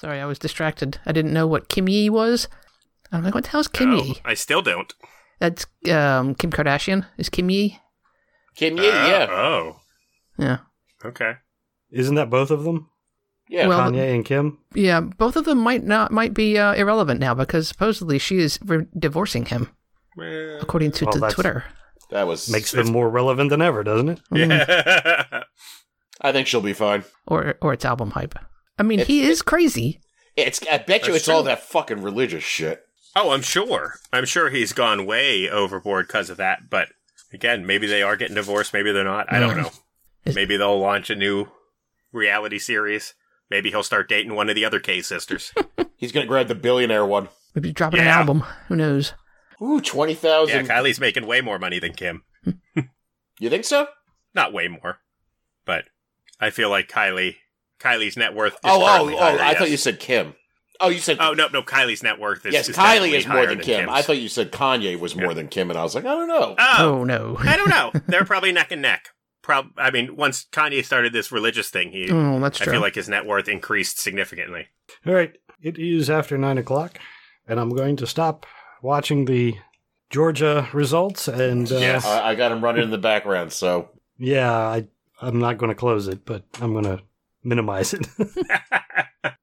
Sorry, I was distracted. I didn't know what Kimye was. I'm like, what the hell's Kim Oh, Yi? I still don't. That's um, Kim Kardashian. Is Kimye? Kim Yi, Uh, yeah. Oh, Yeah. okay. Isn't that both of them? Yeah. Well, Kanye and Kim? Yeah, both of them might not might be uh, irrelevant now because supposedly she is re- divorcing him, Well, according to, Well, to that's- Twitter. that was Makes them more relevant than ever, doesn't it? yeah. I think she'll be fine. or or it's album hype. I mean, It's- he is crazy. It's I bet you That's it's all that fucking religious shit. oh, I'm sure. I'm sure he's gone way overboard because of that. But again, maybe they are getting divorced. Maybe they're not. I don't know. Maybe they'll launch a new reality series. Maybe he'll start dating one of the other K sisters. He's gonna grab the billionaire one. Maybe dropping an album. Who knows? Ooh, twenty thousand. yeah. Kylie's making way more money than Kim. you think so? Not way more, but I feel like Kylie, Kylie's net worth. Is Oh, oh, currently oh! higher, I yes. thought you said Kim. Oh, you said Oh no, no, Kylie's net worth is yes. is Kylie is more higher than Kim. Kim's. I thought you said Kanye was more Yeah. than Kim, and I was like, I don't know. Oh, Oh no. I don't know. They're probably neck and neck. Prob- I mean, once Kanye started this religious thing, he Oh, that's true. I feel like his net worth increased significantly. All right. It is after nine o'clock, and I'm going to stop watching the Georgia results. And uh, Yes. I, I got him running in the background. So yeah, I, I'm not going to close it, but I'm going to minimize it.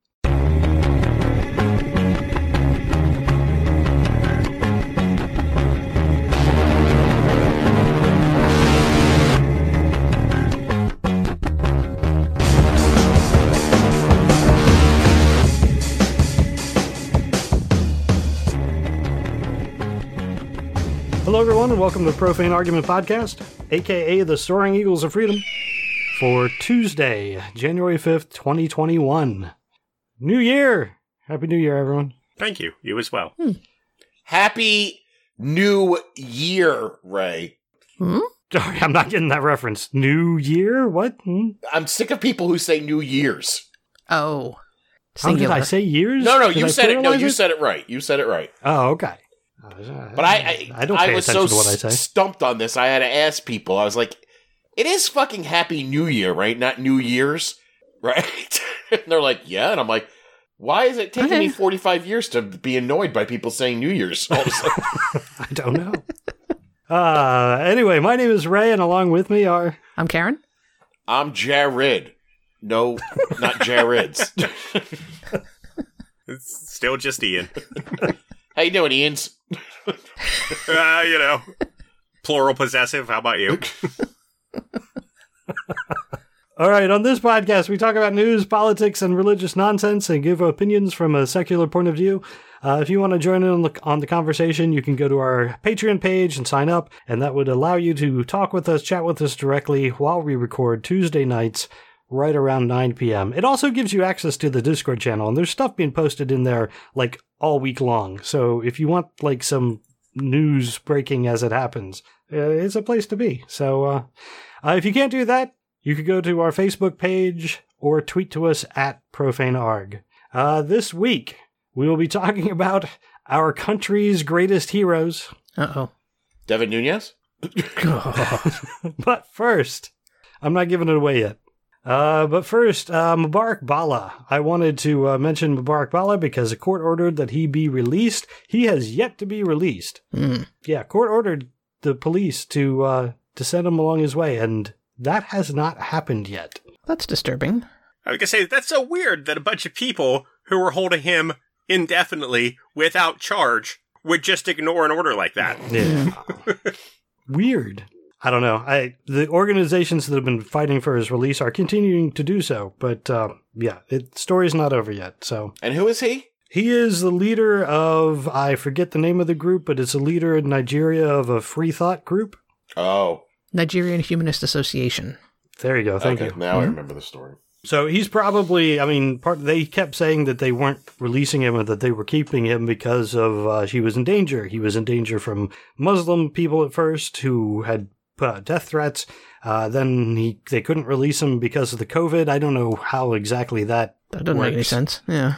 Hello, everyone, and welcome to the Profane Argument Podcast, aka the Soaring Eagles of Freedom, for Tuesday, January 5th, 2021. New Year! Happy New Year, everyone. Thank you. You as well. happy New Year, Ray. Hmm? Sorry, I'm not getting that reference. New Year? What? Hmm? I'm sick of people who say New Year's. Oh, How did. I say years? No, no, Did you I said it. No, pluralize you said it right. You said it right. Oh, okay. But I, I, I don't pay was attention so to what I say. stumped on this. I had to ask people. I was like, "It is fucking Happy New Year, right? Not New Year's, right?" and they're like, "Yeah," and I'm like, "Why is it taking me 45 years to be annoyed by people saying New Year's?" All of a sudden? I don't know. uh, anyway, my name is Ray, and along with me are. I'm Karen. I'm Jared. No, not Jared's. It's still just Ian. How you doing, Ian's? uh, you know, plural possessive. How about you? All right, on this podcast, we talk about news, politics, and religious nonsense and give opinions from a secular point of view. Uh, if you want to join in on the, on the conversation, you can go to our Patreon page and sign up, and that would allow you to talk with us, chat with us directly while we record Tuesday nights right around 9 p.m. It also gives you access to the Discord channel, and there's stuff being posted in there like all week long. So if you want like some news breaking as it happens, uh, it's a place to be. So uh, uh, if you can't do that, you could go to our Facebook page or tweet to us at profanearg. Uh, this week, we will be talking about our country's greatest heroes. Uh Devin Nunes. oh. but first, I'm not giving it away yet. Uh, but first, uh, Mubarak Bala. I wanted to uh, mention Mubarak Bala because a court ordered that he be released. He has yet to be released. Hmm. Yeah, court ordered the police to uh, to send him along his way, and that has not happened yet. That's disturbing. I was gonna say that's so weird that a bunch of people who were holding him indefinitely without charge would just ignore an order like that. Yeah. Weird. I don't know. I the organizations that have been fighting for his release are continuing to do so, but uh, yeah, it story's not over yet. So And who is he? he is the leader of I forget the name of the group, but it's a leader in Nigeria of a free thought group. Oh, Nigerian Humanist Association. There you go. Thank okay. you. Now I Mhm. remember the story. So he's probably. I mean, part they kept saying that they weren't releasing him and that they were keeping him because of uh, he was in danger. He was in danger from Muslim people at first who had put out death threats. Uh, then he they couldn't release him because of the COVID. I don't know how exactly that. That doesn't make any sense. Yeah.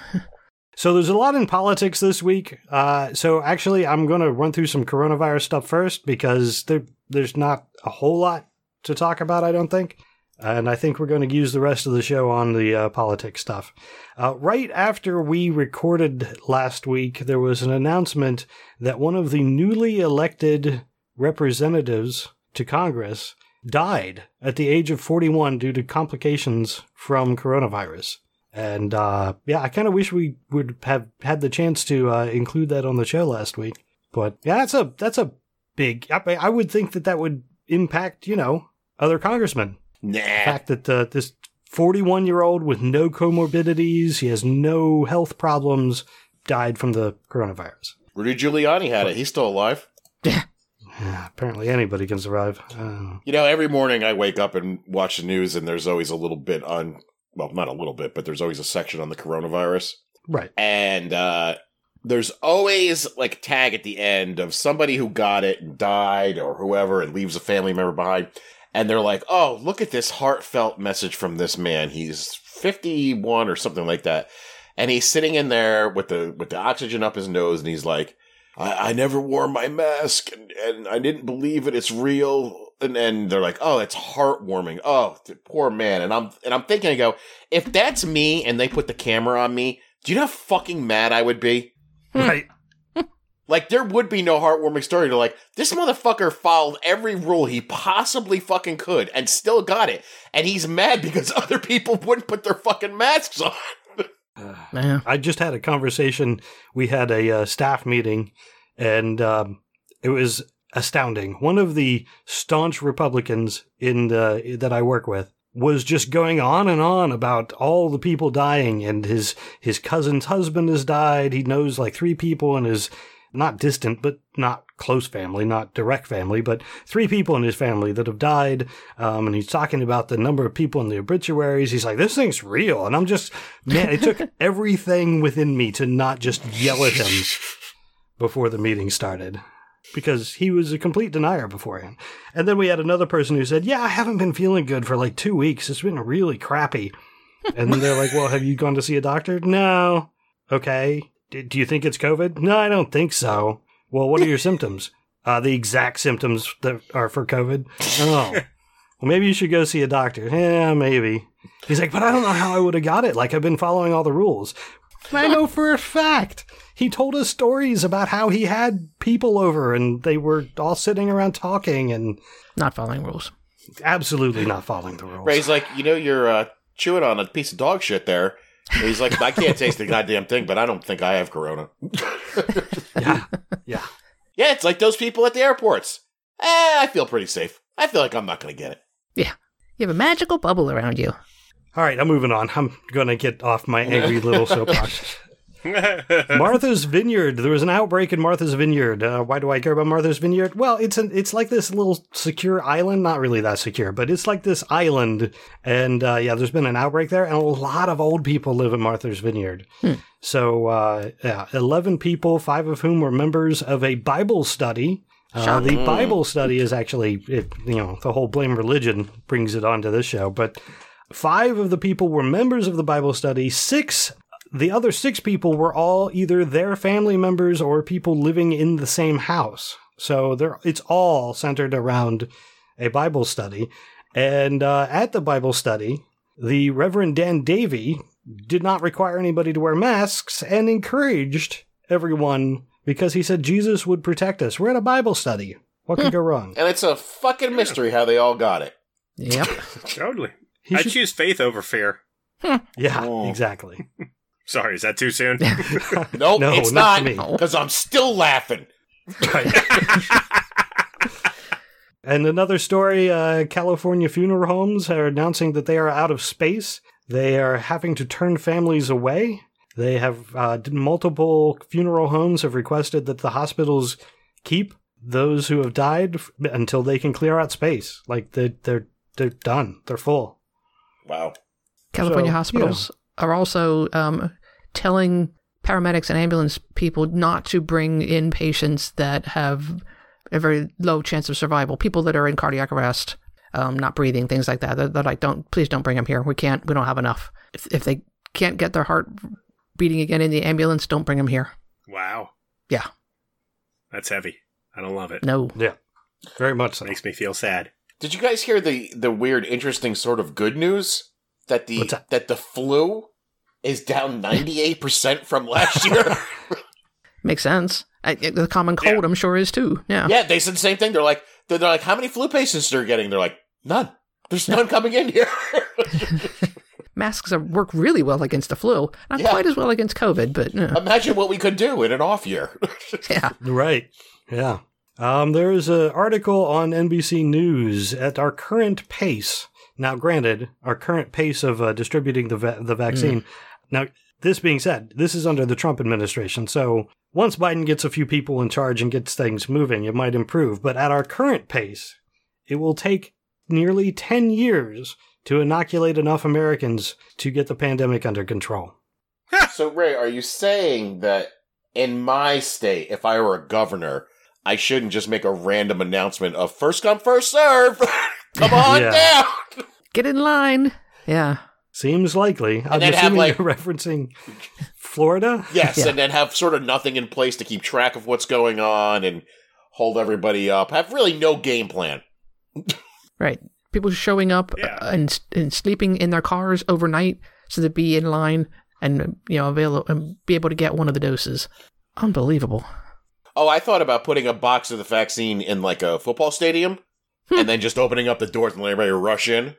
So there's a lot in politics this week. Uh, so actually, I'm going to run through some coronavirus stuff first because there there's not a whole lot to talk about. I don't think. And I think we're going to use the rest of the show on the uh, politics stuff. Uh, right after we recorded last week, there was an announcement that one of the newly elected representatives to Congress died at the age of 41 due to complications from coronavirus. And uh, yeah, I kind of wish we would have had the chance to uh, include that on the show last week. But yeah, that's a that's a big. I, I would think that that would impact you know other congressmen. Nah. The fact that uh, this 41 year old with no comorbidities, he has no health problems, died from the coronavirus. Rudy Giuliani had it. He's still alive. Yeah, apparently anybody can survive. Uh, You know, every morning I wake up and watch the news, and there's always a little bit on, well, not a little bit, but there's always a section on the coronavirus. right. And uh, there's always like a tag at the end of somebody who got it and died or whoever and leaves a family member behind. And they're like, oh, look at this heartfelt message from this man. He's 51 or something like that. And he's sitting in there with the with the oxygen up his nose, and he's like, I, I never wore my mask and, and I didn't believe it. It's real. And and they're like, oh, it's heartwarming. Oh, poor man. And I'm and I'm thinking, I go, if that's me and they put the camera on me, do you know how fucking mad I would be? Right. Like there would be no heartwarming story to like this motherfucker followed every rule he possibly fucking could and still got it, and he's mad because other people wouldn't put their fucking masks on. Yeah. I just had a conversation. We had a uh, staff meeting, and um, it was astounding. One of the staunch Republicans in the that I work with was just going on and on about all the people dying, and his his cousin's husband has died. He knows like three people in his not distant, but not close family, not direct family, but three people in his family that have died. Um, and he's talking about the number of people in the obituaries. He's like, this thing's real. And I'm just, man, it took everything within me to not just yell at him before the meeting started because he was a complete denier beforehand. And then we had another person who said, yeah, I haven't been feeling good for like two weeks. It's been really crappy. And they're like, well, have you gone to see a doctor? No. Okay. D- Do you think it's COVID? No, I don't think so. Well, what are your symptoms? Uh, the exact symptoms that are for COVID. Oh. Well, maybe you should go see a doctor. Yeah, maybe. He's like, but I don't know how I would have got it. Like, I've been following all the rules. I know for a fact. He told us stories about how he had people over and they were all sitting around talking and Not following rules. absolutely not following the rules. Ray's like, you know, you're uh, chewing on a piece of dog shit there. And he's like, I can't taste the goddamn thing, but I don't think I have corona. Yeah. Yeah. Yeah, it's like those people at the airports. Eh, I feel pretty safe. I feel like I'm not going to get it. Yeah. You have a magical bubble around you. All right, I'm moving on. I'm going to get off my angry little soapbox. Martha's Vineyard. There was an outbreak in Martha's Vineyard. Uh, why do I care about Martha's Vineyard? Well, it's an it's like this little secure island. Not really that secure, but it's like this island. And uh, yeah, there's been an outbreak there, and a lot of old people live in Martha's Vineyard. So uh, yeah, eleven people, five of whom were members of a Bible study. Uh, the Bible study is actually, it, you know, the whole blame religion brings it onto this show, but five of the people were members of the Bible study. Six the other six people were all either their family members or people living in the same house. So they're, it's all centered around a Bible study. And uh, at the Bible study, the Reverend Dan Davy did not require anybody to wear masks and encouraged everyone because he said Jesus would protect us. We're at a Bible study. What could go wrong? And it's a fucking mystery how they all got it. Yep. totally. He I should- choose faith over fear. yeah, Oh. exactly. Sorry, is that too soon? Nope, No, it's not not to me. because I'm still laughing. And another story uh, California funeral homes are announcing that they are out of space. They are having to turn families away. They have uh, multiple funeral homes have requested that the hospitals keep those who have died f- until they can clear out space. Like they, they're they're done. They're full. Wow. California So, hospitals are also um, telling paramedics and ambulance people not to bring in patients that have a very low chance of survival. People that are in cardiac arrest, um, not breathing, things like that. They're, they're like, don't please don't bring them here. We can't. We don't have enough. If, if they can't get their heart beating again in the ambulance, don't bring them here. wow. Yeah. That's heavy. I don't love it. No. Yeah, very much so. Makes me feel sad. Did you guys hear the the weird, interesting sort of good news that the that? that the flu is down ninety eight percent from last year? Makes sense. I, the common cold, Yeah. I'm sure, is too. Yeah. yeah, they said the same thing. They're like, they're, they're like, how many flu patients are you getting? They're like, none. There's none coming in here. Masks are, work really well against the flu. Not Yeah. quite as well against COVID, but uh, Imagine what we could do in an off year. yeah. Right. Yeah. Um, there's an article on NBC News at our current pace. Now, granted, our current pace of uh, distributing the va- the vaccine. Now, this being said, this is under the Trump administration. So once Biden gets a few people in charge and gets things moving, it might improve. But at our current pace, it will take nearly 10 years to inoculate enough Americans to get the pandemic under control. so, Ray, are you saying that in my state, if I were a governor, I shouldn't just make a random announcement of first come, first serve? Come on Yeah. down. Get in line. Yeah. Seems likely. I'm then have, assuming like- you're referencing Florida. Yes, Yeah. and then have sort of nothing in place to keep track of what's going on and hold everybody up. Have really no game plan. Right. People showing up Yeah. and, and sleeping in their cars overnight so they'd be in line and you know avail- and be able to get one of the doses. Unbelievable. Oh, I thought about putting a box of the vaccine in like a football stadium hmm. and then just opening up the doors and letting everybody rush in.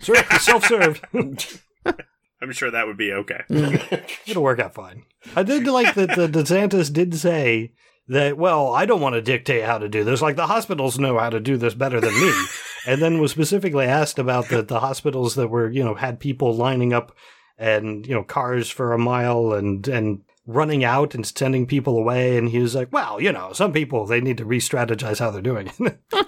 Sure, self-served. I'm sure that would be okay. It'll work out fine. I did like that the DeSantis did say that, well, I don't want to dictate how to do this. Like the hospitals know how to do this better than me. and then was specifically asked about the, the hospitals that were, you know, had people lining up and, you know, cars for a mile and, and running out and sending people away. And he was like, well, you know, some people, they need to re strategize how they're doing it.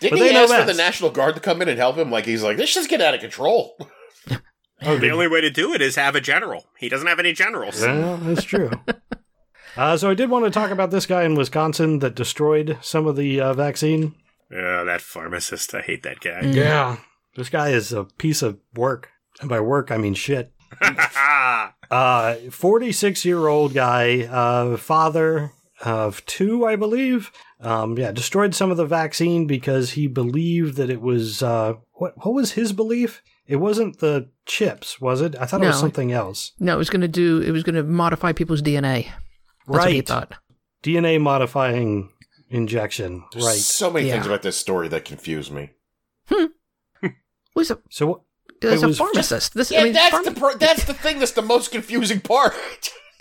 Didn't But he ask for the. National Guard to come in and help him? Like he's like, this just get out of control. oh, The only way to do it is have a general. He doesn't have any generals. Yeah, that's true. uh, so I did want to talk about this guy in Wisconsin that destroyed some of the uh, vaccine. Oh, that pharmacist. I hate that guy. Yeah. This guy is a piece of work. And by work, I mean shit. Uh, 46 year old guy, uh, father of two, I believe. Um, yeah, destroyed some of the vaccine because he believed that it was, uh, what, what was his belief? It wasn't the chips, was it? I thought it was something else. No, it was going to do. It was going to modify people's DNA. That's what he right. thought. DNA modifying injection. There's right. so many Yeah. things about this story that confuse me. Was a So what? as It a was just- pharmacist. this, Yeah, I mean, that's pharma- the pro- that's the thing that's the most confusing part.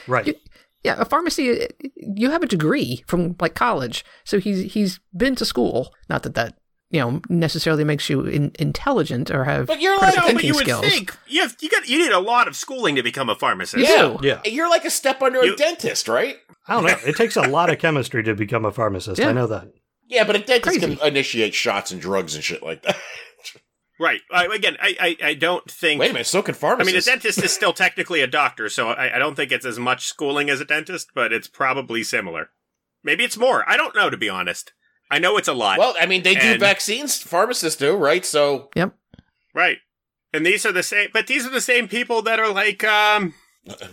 Right. Yeah, a pharmacy. You have a degree from like college, so he's he's been to school. Not that that you know necessarily makes you in, intelligent or have But you're like, No, but thinking you would think you have, you got you need a lot of schooling to become a pharmacist. yeah, do. Yeah. You're like a step under You- a dentist, right? I don't know. It takes a lot of chemistry to become a pharmacist. Yeah. I know that. Yeah, but a dentist Crazy. can initiate shots and drugs and shit like that. Right. I, again, I, I I don't think. Wait a minute, so can pharmacists. I mean, a dentist is still technically a doctor, so I, I don't think it's as much schooling as a dentist, but it's probably similar. Maybe it's more. I don't know, to be honest. I know it's a lot. Well, I mean, they do And- vaccines. Pharmacists do, right? So Yep. right. And these are the same, but these are the same people that are like, um,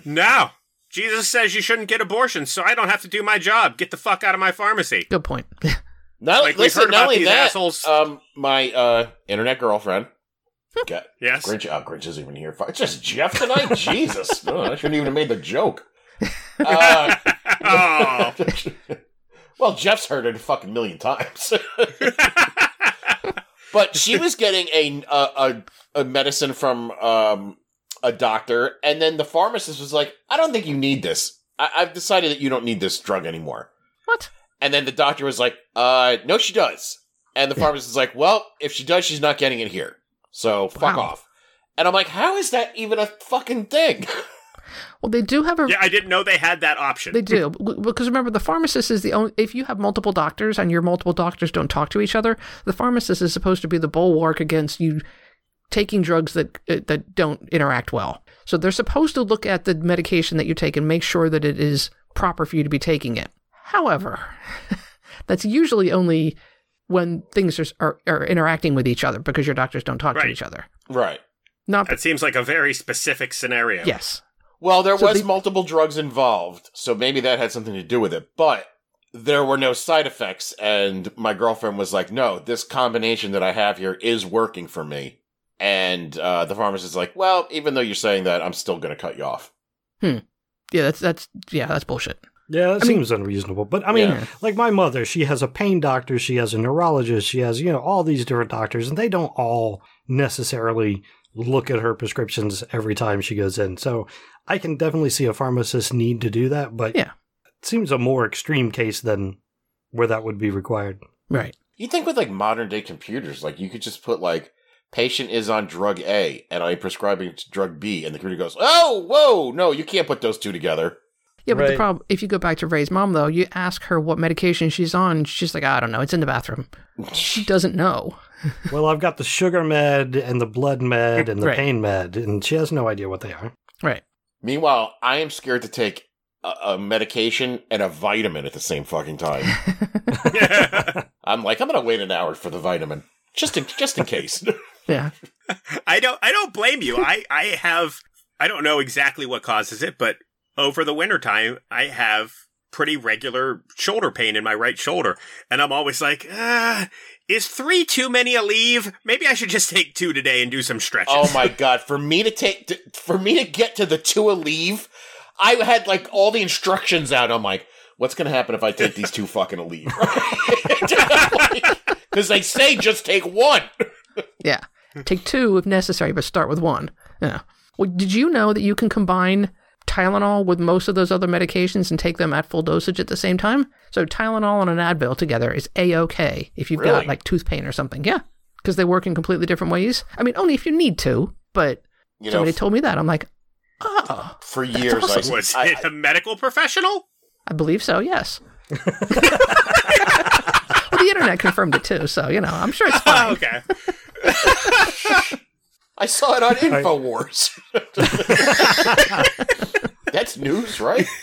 no. Jesus says you shouldn't get abortions, so I don't have to do my job. Get the fuck out of my pharmacy. Good point. not Like, we've listen, heard not about only these that, assholes. um, my uh, internet girlfriend. got Yes. Grinch. Oh, Grinch isn't even here. Fuck, It's just Jeff tonight. Jesus, oh, I shouldn't even have made the joke. Uh, oh. well, Jeff's heard it a fucking million times. but she was getting a a, a, a medicine from um, a doctor, and then the pharmacist was like, "I don't think you need this. I- I've decided that you don't need this drug anymore." what? And then the doctor was like, "Uh, no, she does." And the pharmacist was like, "Well, if she does, she's not getting it here. So fuck Wow. off." And I'm like, "How is that even a fucking thing?" Well, they do have a. yeah, I didn't know they had that option. They do because remember the pharmacist is the only. If you have multiple doctors and your multiple doctors don't talk to each other, the pharmacist is supposed to be the bulwark against you taking drugs that uh, that don't interact well. So they're supposed to look at the medication that you take and make sure that it is proper for you to be taking it. However, that's usually only when things are, are, are interacting with each other because your doctors don't talk to each other. right. Not That seems like a very specific scenario. yes, Well, there So was they- multiple drugs involved, so maybe that had something to do with it. But there were no side effects. And my girlfriend was like, no, this combination that I have here is working for me. And uh, the pharmacist is like, well, even though you're saying that, I'm still going to cut you off. Hmm. Yeah, that's that's yeah, that's bullshit. Yeah, that I mean- seems unreasonable. But I mean, Yeah. like my mother, she has a pain doctor, she has a neurologist, she has, you know, all these different doctors, and they don't all necessarily look at her prescriptions every time she goes in. So I can definitely see a pharmacist need to do that, but Yeah. it seems a more extreme case than where that would be required. Right. You think with like modern day computers, like you could just put like patient is on drug A and I'm prescribing drug B, and the computer goes, oh, whoa, no, you can't put those two together. Yeah, but the problem, if you go back to Ray's mom, though, you ask her what medication she's on, she's like, I don't know, it's in the bathroom. She doesn't know. well, I've got the sugar med and the blood med and the Right. pain med, and she has no idea what they are. Right. Meanwhile, I am scared to take a, a medication and a vitamin at the same fucking time. I'm like, I'm gonna wait an hour for the vitamin, just in just in case. Yeah. I don't I don't blame you. I I have I don't know exactly what causes it, but over the wintertime I have pretty regular shoulder pain in my right shoulder. And I'm always like, ah, is three too many Aleve? Maybe I should just take two today and do some stretches. oh my god, for me to take to, for me to get to the two Aleve, I had like all the instructions out. I'm like, what's gonna happen if I take these two fucking Aleve? Because they say just take one. Yeah. Take two if necessary, but start with one. Yeah. Well, did you know that you can combine Tylenol with most of those other medications and take them at full dosage at the same time? So Tylenol and an Advil together is a-okay if you've got like tooth pain or something. Yeah. Because they work in completely different ways. I mean, only if you need to, but You know, somebody told me that. I'm like, oh, for years awesome. I, Was I, it a medical professional? I believe so, yes. well, the internet confirmed it too, so, you know, I'm sure it's Oh, fine. okay. I saw it on Infowars. That's news, right?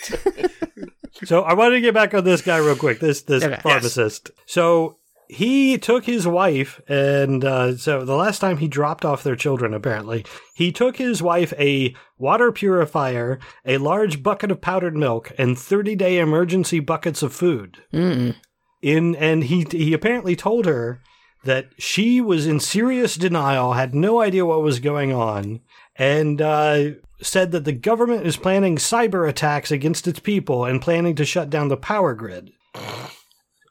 So I wanted to get back on this guy real quick. This this Okay. pharmacist. So he took his wife, and uh, so the last time he dropped off their children, apparently he took his wife a water purifier, a large bucket of powdered milk, and thirty day emergency buckets of food. Mm. In and he he apparently told her that she was in serious denial, had no idea what was going on, and uh, said that the government is planning cyber attacks against its people and planning to shut down the power grid.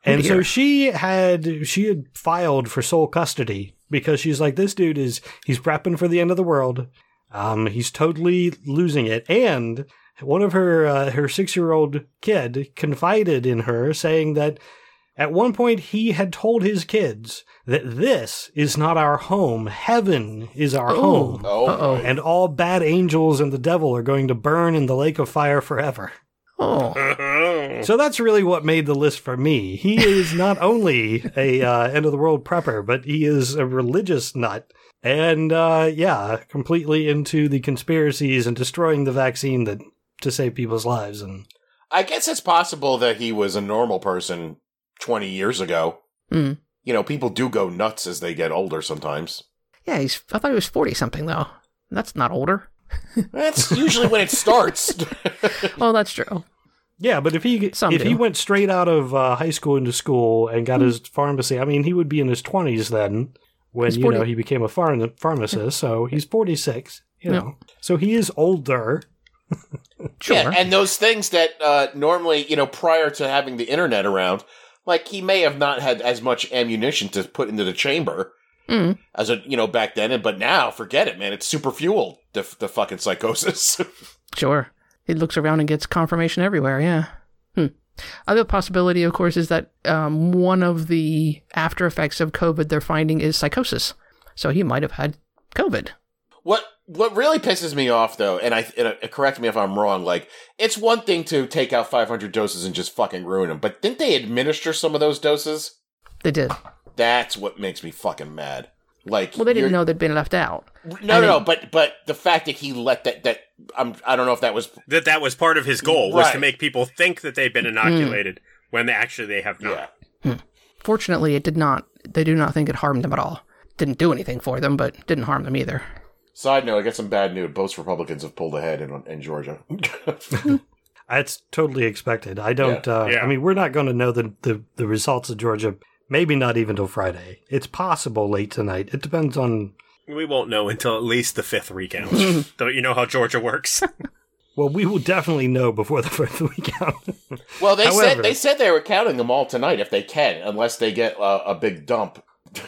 And so she had she had filed for sole custody because she's like this dude is he's prepping for the end of the world. Um, he's totally losing it, and one of her uh, her six year old kid confided in her, saying that at one point he had told his kids that this is not our home, heaven is our Oh. home, Oh, Uh-oh. and all bad angels and the devil are going to burn in the lake of fire forever. Oh. So that's really what made the list for me. He is not only a uh, end of the world prepper, but he is a religious nut, and uh, yeah, completely into the conspiracies and destroying the vaccine that to save people's lives. And I guess it's possible that he was a normal person 20 years ago. Mm. You know, people do go nuts as they get older sometimes. Yeah, he's. I thought he was forty something though. That's not older. That's usually when it starts. Oh, that's true. yeah, but if he Some if he went straight out of uh, high school into school and got his pharmacy, I mean, he would be in his twenties then when you know he became a pharm- pharmacist. So he's forty six. You Yeah. know, so he is older. Sure. Yeah, and those things that uh, normally, you know, prior to having the internet around, like he may have not had as much ammunition to put into the chamber Mm. as a, you know, back then. But now, forget it, man. It's super fuel, the, the fucking psychosis. Sure. He looks around and gets confirmation everywhere, yeah. Hmm. Other possibility, of course, is that um, one of the after effects of COVID they're finding is psychosis. So he might have had COVID. What what really pisses me off though, and I and, uh, correct me if I'm wrong, like it's one thing to take out 500 doses and just fucking ruin them, but didn't they administer some of those doses? They did. That's what makes me fucking mad. Like, Well, they didn't know they'd been left out. No, no, no, but but the fact that he let that that I'm I don't know if that was that that was part of his goal was to make people think that they've been inoculated when they actually they have not. yeah. Fortunately, it did not. They do not think it harmed them at all. Didn't do anything for them, but didn't harm them either. Side note: I got some bad news. Both Republicans have pulled ahead in in Georgia. That's totally expected. I don't. Uh, Yeah. I mean, we're not going to know the, the the results of Georgia. Maybe not even till Friday. It's possible late tonight. It depends on. We won't know until at least the fifth recount. Don't you know how Georgia works? Well, we will definitely know before the first recount. Well, they However- said they said they were counting them all tonight if they can, unless they get uh, a big dump.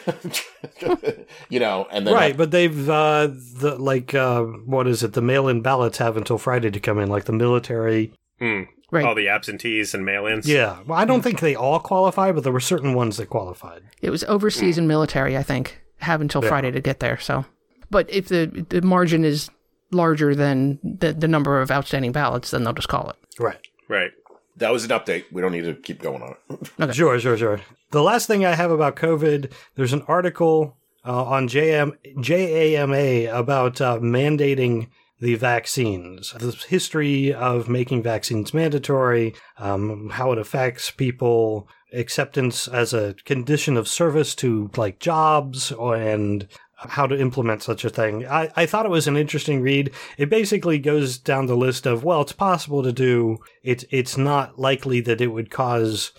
you know, and then right, but they've uh, the like uh, what is it? The mail-in ballots have until Friday to come in, like the military. Hmm. Right. All the absentees and mail-ins. Yeah, well, I don't think they all qualify, but there were certain ones that qualified. It was overseas and military, I think, have until Yeah. Friday to get there. So, but if the the margin is larger than the, the number of outstanding ballots, then they'll just call it. Right. Right. that was an update. We don't need to keep going on it. Sure, sure, sure. The last thing I have about COVID, there's an article uh, on JM, JAMA about uh, mandating the vaccines, the history of making vaccines mandatory, um, how it affects people, acceptance as a condition of service to like jobs, and how to implement such a thing. I, I thought it was an interesting read. It basically goes down the list of well, it's possible to do. It's it's not likely that it would cause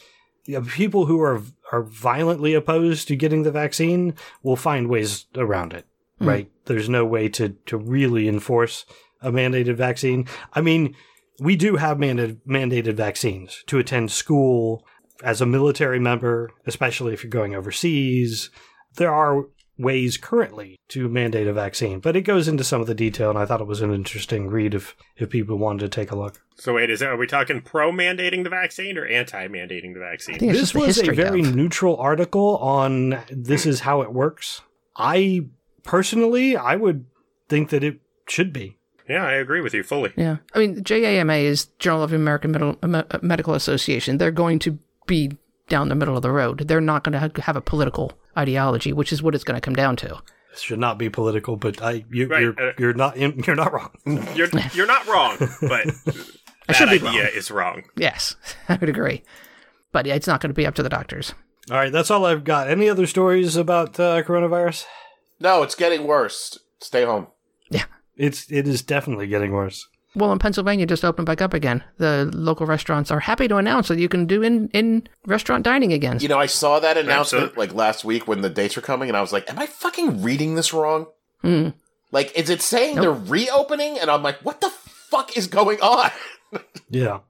people who are are violently opposed to getting the vaccine will find ways around it. Hmm. Right? There's no way to to really enforce a mandated vaccine. I mean, we do have mandated mandated vaccines to attend school as a military member, especially if you're going overseas. There are ways currently to mandate a vaccine, but it goes into some of the detail, and I thought it was an interesting read if if people wanted to take a look. So wait, is that, are we talking pro mandating the vaccine or anti mandating the vaccine? I think it's this was a very of. neutral article on this is how it works. I personally, I would think that it should be. Yeah, I agree with you fully. Yeah, I mean, JAMA is Journal of the American Medical, Medical Association. They're going to be down the middle of the road. They're not going to have a political ideology, which is what it's going to come down to. This should not be political, but I you, Right, you're uh, you're not in, you're not wrong. You're you're not wrong, but I should that be idea wrong. is wrong. Yes, I would agree. But yeah, it's not going to be up to the doctors. All right, that's all I've got. Any other stories about uh, coronavirus? No, it's getting worse. Stay home. Yeah, it's it is definitely getting worse. Well, in Pennsylvania, just opened back up again. The local restaurants are happy to announce that you can do in, in restaurant dining again. You know, I saw that announcement Absolutely. like last week when the dates were coming, and I was like, "Am I fucking reading this wrong? Hmm. Like, is it saying they're reopening?" And I'm like, "What the fuck is going on?" Yeah.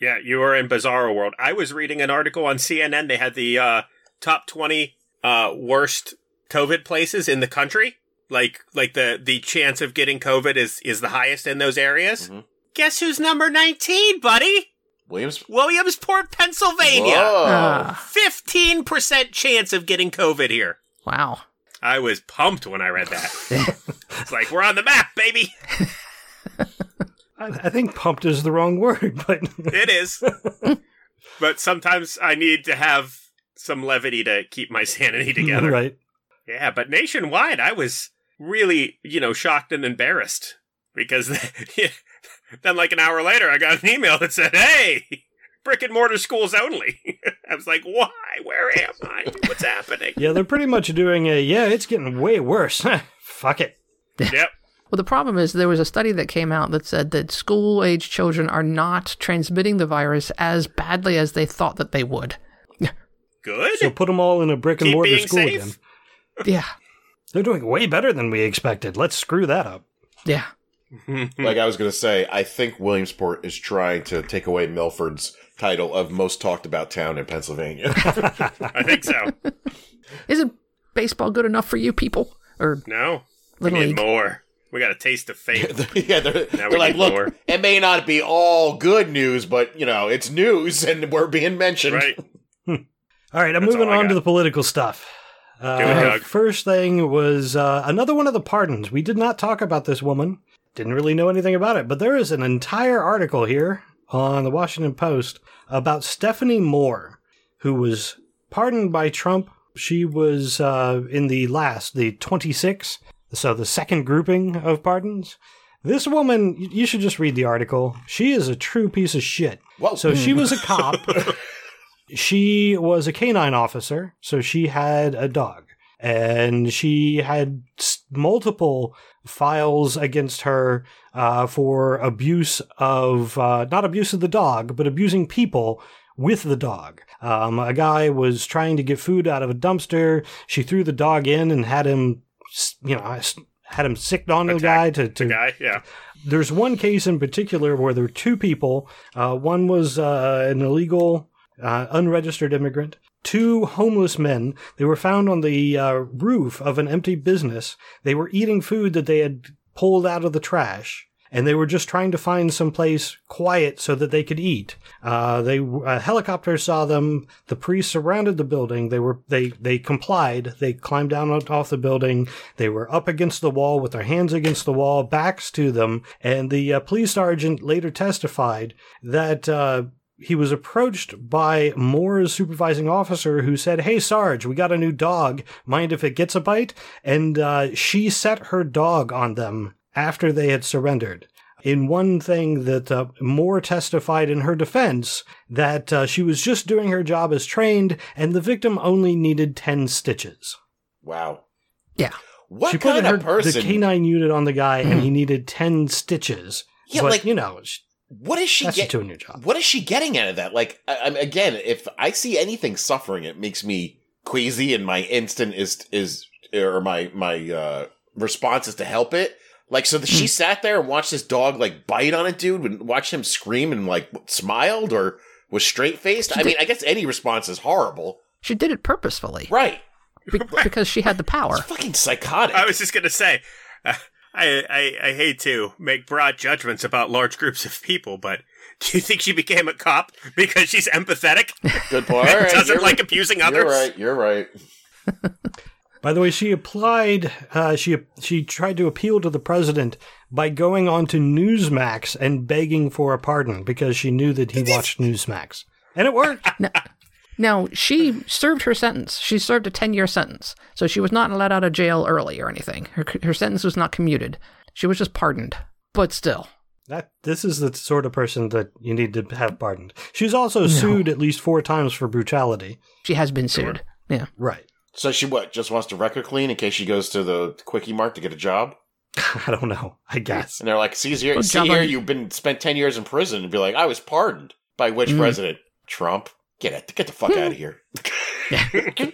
Yeah, you are in bizarro world. I was reading an article on CNN. They had the uh, top twenty uh, worst COVID places in the country. Like, like the the chance of getting COVID is is the highest in those areas. Mhm. Guess who's number nineteen, buddy? Williams. Williamsport, Pennsylvania. Whoa. Ah, Fifteen percent chance of getting COVID here. wow. I was pumped when I read that. it's like we're on the map, baby. I, I think pumped is the wrong word, but It is. but sometimes I need to have some levity to keep my sanity together. right. Yeah, but nationwide, I was really, you know, shocked and embarrassed because then, like an hour later, I got an email that said, "Hey, brick and mortar schools only." I was like, "Why? Where am I? What's happening?" Yeah, they're pretty much doing a yeah. It's getting way worse. Fuck it. Yep. Well, the problem is there was a study that came out that said that school age children are not transmitting the virus as badly as they thought that they would. Good. So put them all in a brick and Keep mortar school safe. again. Yeah. They're doing way better than we expected. Let's screw that up. Yeah. like I was going to say, I think Williamsport is trying to take away Milford's title of most talked about town in Pennsylvania. I think so. Isn't baseball good enough for you people? Or No, we need League? more. We got a taste of fate. yeah, they're, they're like, look, more." it may not be all good news, but you know, it's news, and we're being mentioned. right. All right, I'm That's moving all I on to the political stuff. Uh, it, First thing was uh, another one of the pardons. We did not talk about this woman. Didn't really know anything about it, but there is an entire article here on the Washington Post about Stephanie Moore, who was pardoned by Trump. She was uh, in the last, the 26, so the second grouping of pardons. This woman, you should just read the article. She is a true piece of shit. Whoa. So she was a cop. she was a canine officer, so she had a dog. and she had multiple files against her uh, for abuse of uh, not abuse of the dog, but abusing people with the dog. Um, a guy was trying to get food out of a dumpster. She threw the dog in and had him, you know, I had him sicked on the guy to, to The guy, yeah. there's one case in particular where there were two people. Uh, one was uh, an illegal, uh, unregistered immigrant. Two homeless men. They were found on the uh, roof of an empty business. They were eating food that they had pulled out of the trash. And they were just trying to find some place quiet so that they could eat. Uh, they a helicopter saw them. The police surrounded the building. They were they they complied. They climbed down off the building. They were up against the wall with their hands against the wall, backs to them. And the uh, police sergeant later testified that uh, he was approached by Moore's supervising officer who said, Hey, Sarge, we got a new dog. Mind if it gets a bite? And uh, she set her dog on them after they had surrendered. In one thing that uh, Moore testified in her defense, that uh, she was just doing her job as trained, and the victim only needed 10 stitches. Wow. Yeah. What she put kind her, of person? the canine unit on the guy, and he needed 10 stitches. Yeah, but, like- you know, sh- what is she that's get? doing your job. What is she getting out of that? Like, I, I'm again, if I see anything suffering, it makes me queasy, and my instant is is or my my uh response is to help it. Like, so that Hmm. she sat there and watched this dog like bite on a dude, and watched him scream and like smiled or was straight faced. I mean, I guess any response is horrible, She did it purposefully right? be- because she had the power. It's fucking psychotic. I was just gonna say, uh, I, I I hate to make broad judgments about large groups of people, but do you think she became a cop because she's empathetic Good point. Right, doesn't like abusing others? You're right. You're right. By the way, she applied. Uh, she she tried to appeal to the president by going on to Newsmax and begging for a pardon because she knew that he watched Newsmax, and it worked. Now, she served her sentence. She served a 10 year sentence. So she was not let out of jail early or anything. Her, her sentence was not commuted. She was just pardoned. But still, that this is the sort of person that you need to have pardoned. She's also sued at least four times for brutality. she has been sued. Yeah. Right. So she what? Just wants to record clean in case she goes to the quickie mart to get a job. I don't know. I guess. And they're like, "See here, see here, on- you've been spent ten years in prison." And be like, "I was pardoned by which Mm. president? Trump? Get it, get the fuck out of here."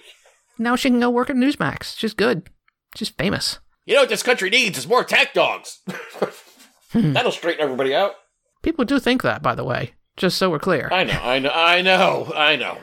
Now she can go work at Newsmax. She's good. She's famous. You know what this country needs is more tech dogs. That'll straighten everybody out. People do think that, by the way, just so we're clear. I know, I know, I know, I know.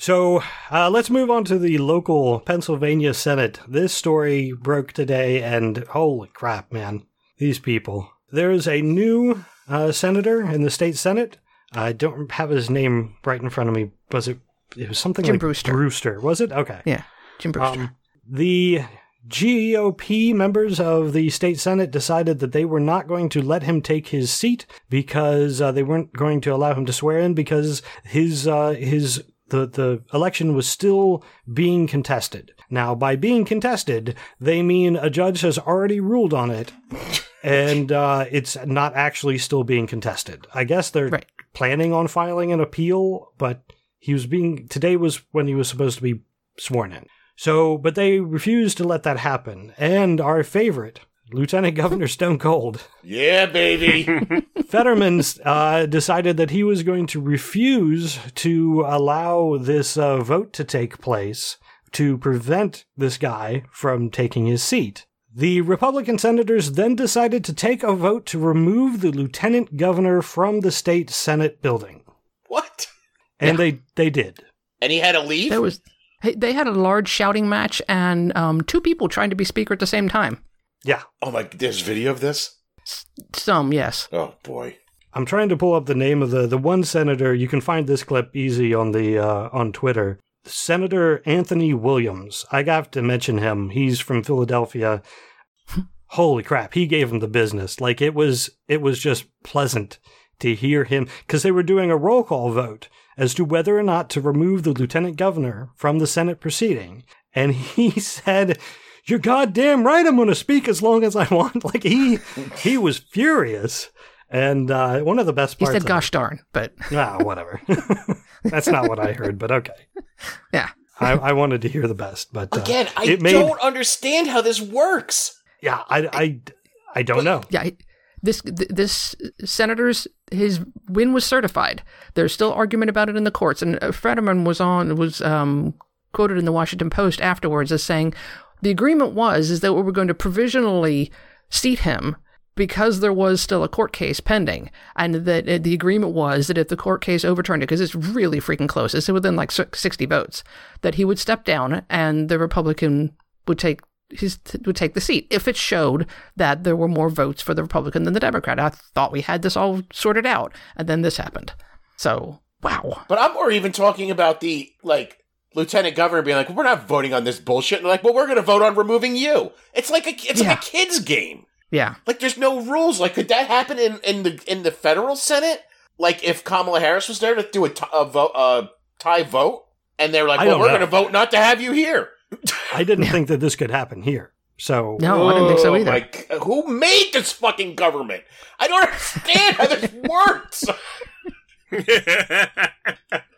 So uh, let's move on to the local Pennsylvania Senate. This story broke today, and holy crap, man. These people. There is a new uh, senator in the state Senate. I don't have his name right in front of me. Was it? It was something Jim like Brewster. Brewster, was it? Okay. Yeah. Jim Brewster. Um, the GOP members of the state senate decided that they were not going to let him take his seat because uh, they weren't going to allow him to swear in because his uh, his the the election was still being contested. Now, by being contested, they mean a judge has already ruled on it, and uh, it's not actually still being contested. I guess they're Right. planning on filing an appeal, but he was being today was when he was supposed to be sworn in. So, but they refused to let that happen. And our favorite, Lieutenant Governor Stone Cold, Yeah, baby. Fetterman uh, decided that he was going to refuse to allow this uh, vote to take place to prevent this guy from taking his seat. The Republican senators then decided to take a vote to remove the lieutenant governor from the state Senate building. what? And they, they did. And he had to leave. There was they had a large shouting match and um, two people trying to be speaker at the same time. Yeah. oh my! There's video of this. Some, yes. Oh boy. I'm trying to pull up the name of the the one senator. You can find this clip easy on the uh, on Twitter. Senator Anthony Williams. I got to mention him. He's from Philadelphia. Holy crap, he gave him the business. Like it was it was just pleasant to hear him cuz they were doing a roll call vote as to whether or not to remove the lieutenant governor from the Senate proceeding. And he said, "You're goddamn right I'm going to speak as long as I want." Like he he was furious. And uh, one of the best parts. He parts said, of- gosh darn, but Ah, whatever. That's not what I heard, but okay. yeah. I, I wanted to hear the best, but uh, Again, I it made- don't understand how this works. yeah, I, I, I don't know. Yeah, this this senator's his win was certified. There's still argument about it in the courts, and uh, Fetterman was on was um, quoted in the Washington Post afterwards as saying the agreement was is that we were going to provisionally seat him because there was still a court case pending, and that the agreement was that if the court case overturned it, because it's really freaking close, it's within like 60 votes, that he would step down and the Republican would take his would take the seat if it showed that there were more votes for the Republican than the Democrat. I thought we had this all sorted out, and then this happened. So wow, But I'm more even talking about the like lieutenant governor being like, "We're not voting on this bullshit." And they're like, "Well, we're going to vote on removing you." It's like a it's Yeah. like a kids game. yeah, Like there's no rules. Like could that happen in in the in the federal senate? Like if Kamala Harris was there to do a, t- a vote a tie vote, and they're like, I "Well, we're going to vote not to have you here." I didn't think that this could happen here. So no, I didn't think so Oh, either. my g- who made this fucking government? I don't understand how this works.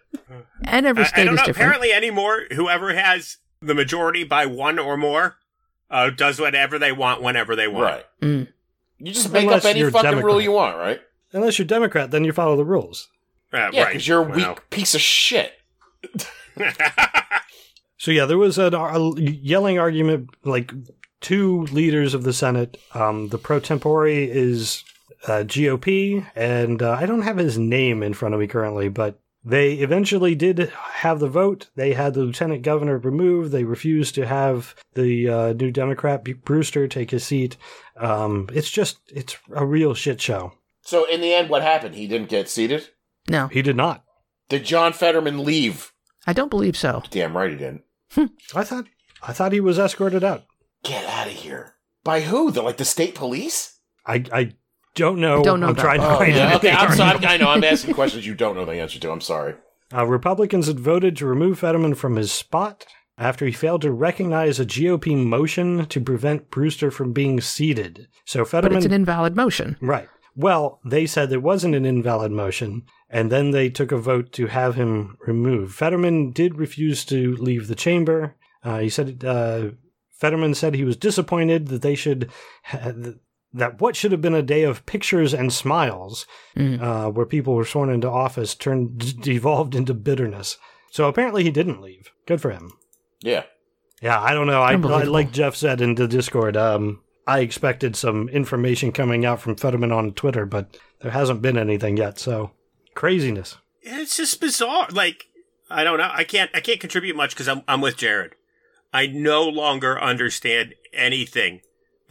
And every I, state I don't is know. different. Apparently, anymore, whoever has the majority by one or more uh, does whatever they want whenever they want. Right. Mm. You just make Unless up any you're fucking rule you want, right? unless you're Democrat, then you follow the rules. Uh, Yeah, right. because you're a Well. weak piece of shit. So yeah, there was an, a yelling argument. Like two leaders of the Senate, um, the pro tempore is uh, GOP, and uh, I don't have his name in front of me currently, but they eventually did have the vote. They had the lieutenant governor removed. They refused to have the uh, new Democrat Brewster take his seat. Um, it's just it's a real shit show. So in the end, what happened? He didn't get seated. no, He did not. Did John Fetterman leave? I don't believe so. Damn right he didn't. I thought I thought he was escorted out. Get out of here. By who? The like the state police? I I don't know. Don't know I'm about trying to that. Oh, find yeah. out. Okay, I'm sorry. I know. I'm asking questions you don't know the answer to. I'm sorry. Uh, Republicans had voted to remove Fetterman from his spot after he failed to recognize a GOP motion to prevent Brewster from being seated. So Fetterman. But Fetterman, it's an invalid motion. right? Well, they said there wasn't an invalid motion, and then they took a vote to have him removed. Fetterman did refuse to leave the chamber. Uh, he said uh, Fetterman said he was disappointed that they should. Ha- that what should have been a day of pictures and smiles Mm. uh, where people were sworn into office turned devolved into bitterness. So apparently he didn't leave. Good for him. Yeah. Yeah, I don't know. I, I like Jeff said in the Discord. Um, I expected some information coming out from Fetterman on Twitter, but there hasn't been anything yet. So craziness. it's just bizarre. Like I don't know. I can't. I can't contribute much because I'm. I'm with Jared. I no longer understand anything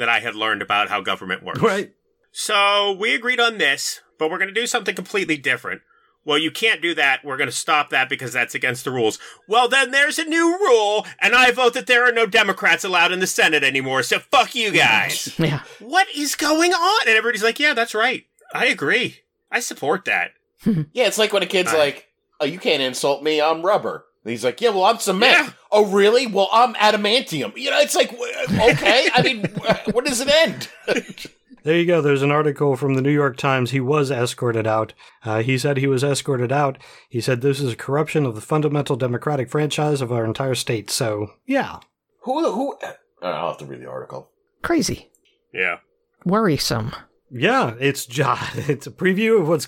that I had learned about how government works. Right. So we agreed on this, but we're going to do something completely different. Well, you can't do that. We're going to stop that because that's against the rules. Well, then there's a new rule, and I vote that there are no Democrats allowed in the Senate anymore. So fuck you guys. Yeah, what is going on? And everybody's like, yeah, that's right. I agree. I support that. Yeah, it's like when a kid's Right. like, "Oh, you can't insult me. I'm rubber." And he's like, "Yeah, well, I'm cement." Yeah. Oh, really? Well, I'm adamantium. You know, it's like, okay. I mean, wh- where does it end? There you go. There's an article from the New York Times. He was escorted out. Uh, he said he was escorted out. He said this is a corruption of the fundamental democratic franchise of our entire state. So, yeah. who? Who? I'll have to read the article. crazy, Yeah. worrisome. Yeah, it's jo- it's a preview of what's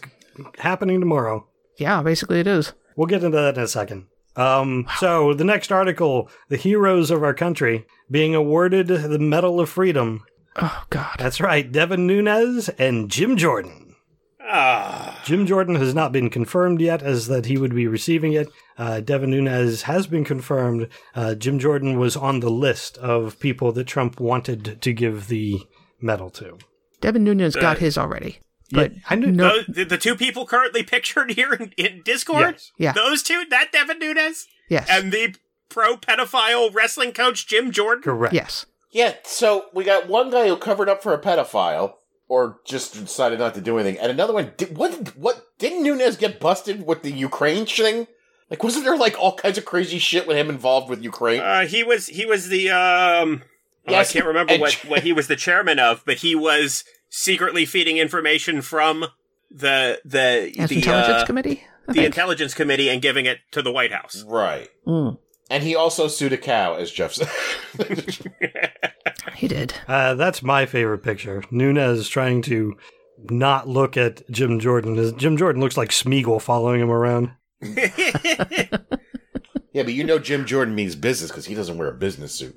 happening tomorrow. Yeah, basically it is. We'll get into that in a second. Um, so the next article, the heroes of our country being awarded the Medal of Freedom. Oh God. That's right, Devin Nunes and Jim Jordan. Ah. Jim Jordan has not been confirmed yet as that he would be receiving it. Uh, Devin Nunes has been confirmed. Uh, Jim Jordan was on the list of people that Trump wanted to give the medal to. Devin Nunes got Uh, his already, but Yeah, I knew- no, Those, the, the two people currently pictured here in, in Discord, Yes. Yeah. those two, that Devin Nunes yes, and the pro pedophile wrestling coach Jim Jordan. Correct. yes. Yeah, so we got one guy who covered up for a pedophile, or just decided not to do anything, and another one. Did, what? What? Didn't Nunes get busted with the Ukraine thing? Like, wasn't there like all kinds of crazy shit with him involved with Ukraine? Uh, he was he was the um. oh, Yes, I can't remember and- what what he was the chairman of, but he was secretly feeding information from the the As the intelligence uh, committee. I the think. intelligence committee and giving it to the White House. right. Mm. And he also sued a cow, as Jeff said. He did. Uh, that's my favorite picture. Nunes trying to not look at Jim Jordan. Jim Jordan looks like Smeagol following him around. yeah, but you know Jim Jordan means business because he doesn't wear a business suit.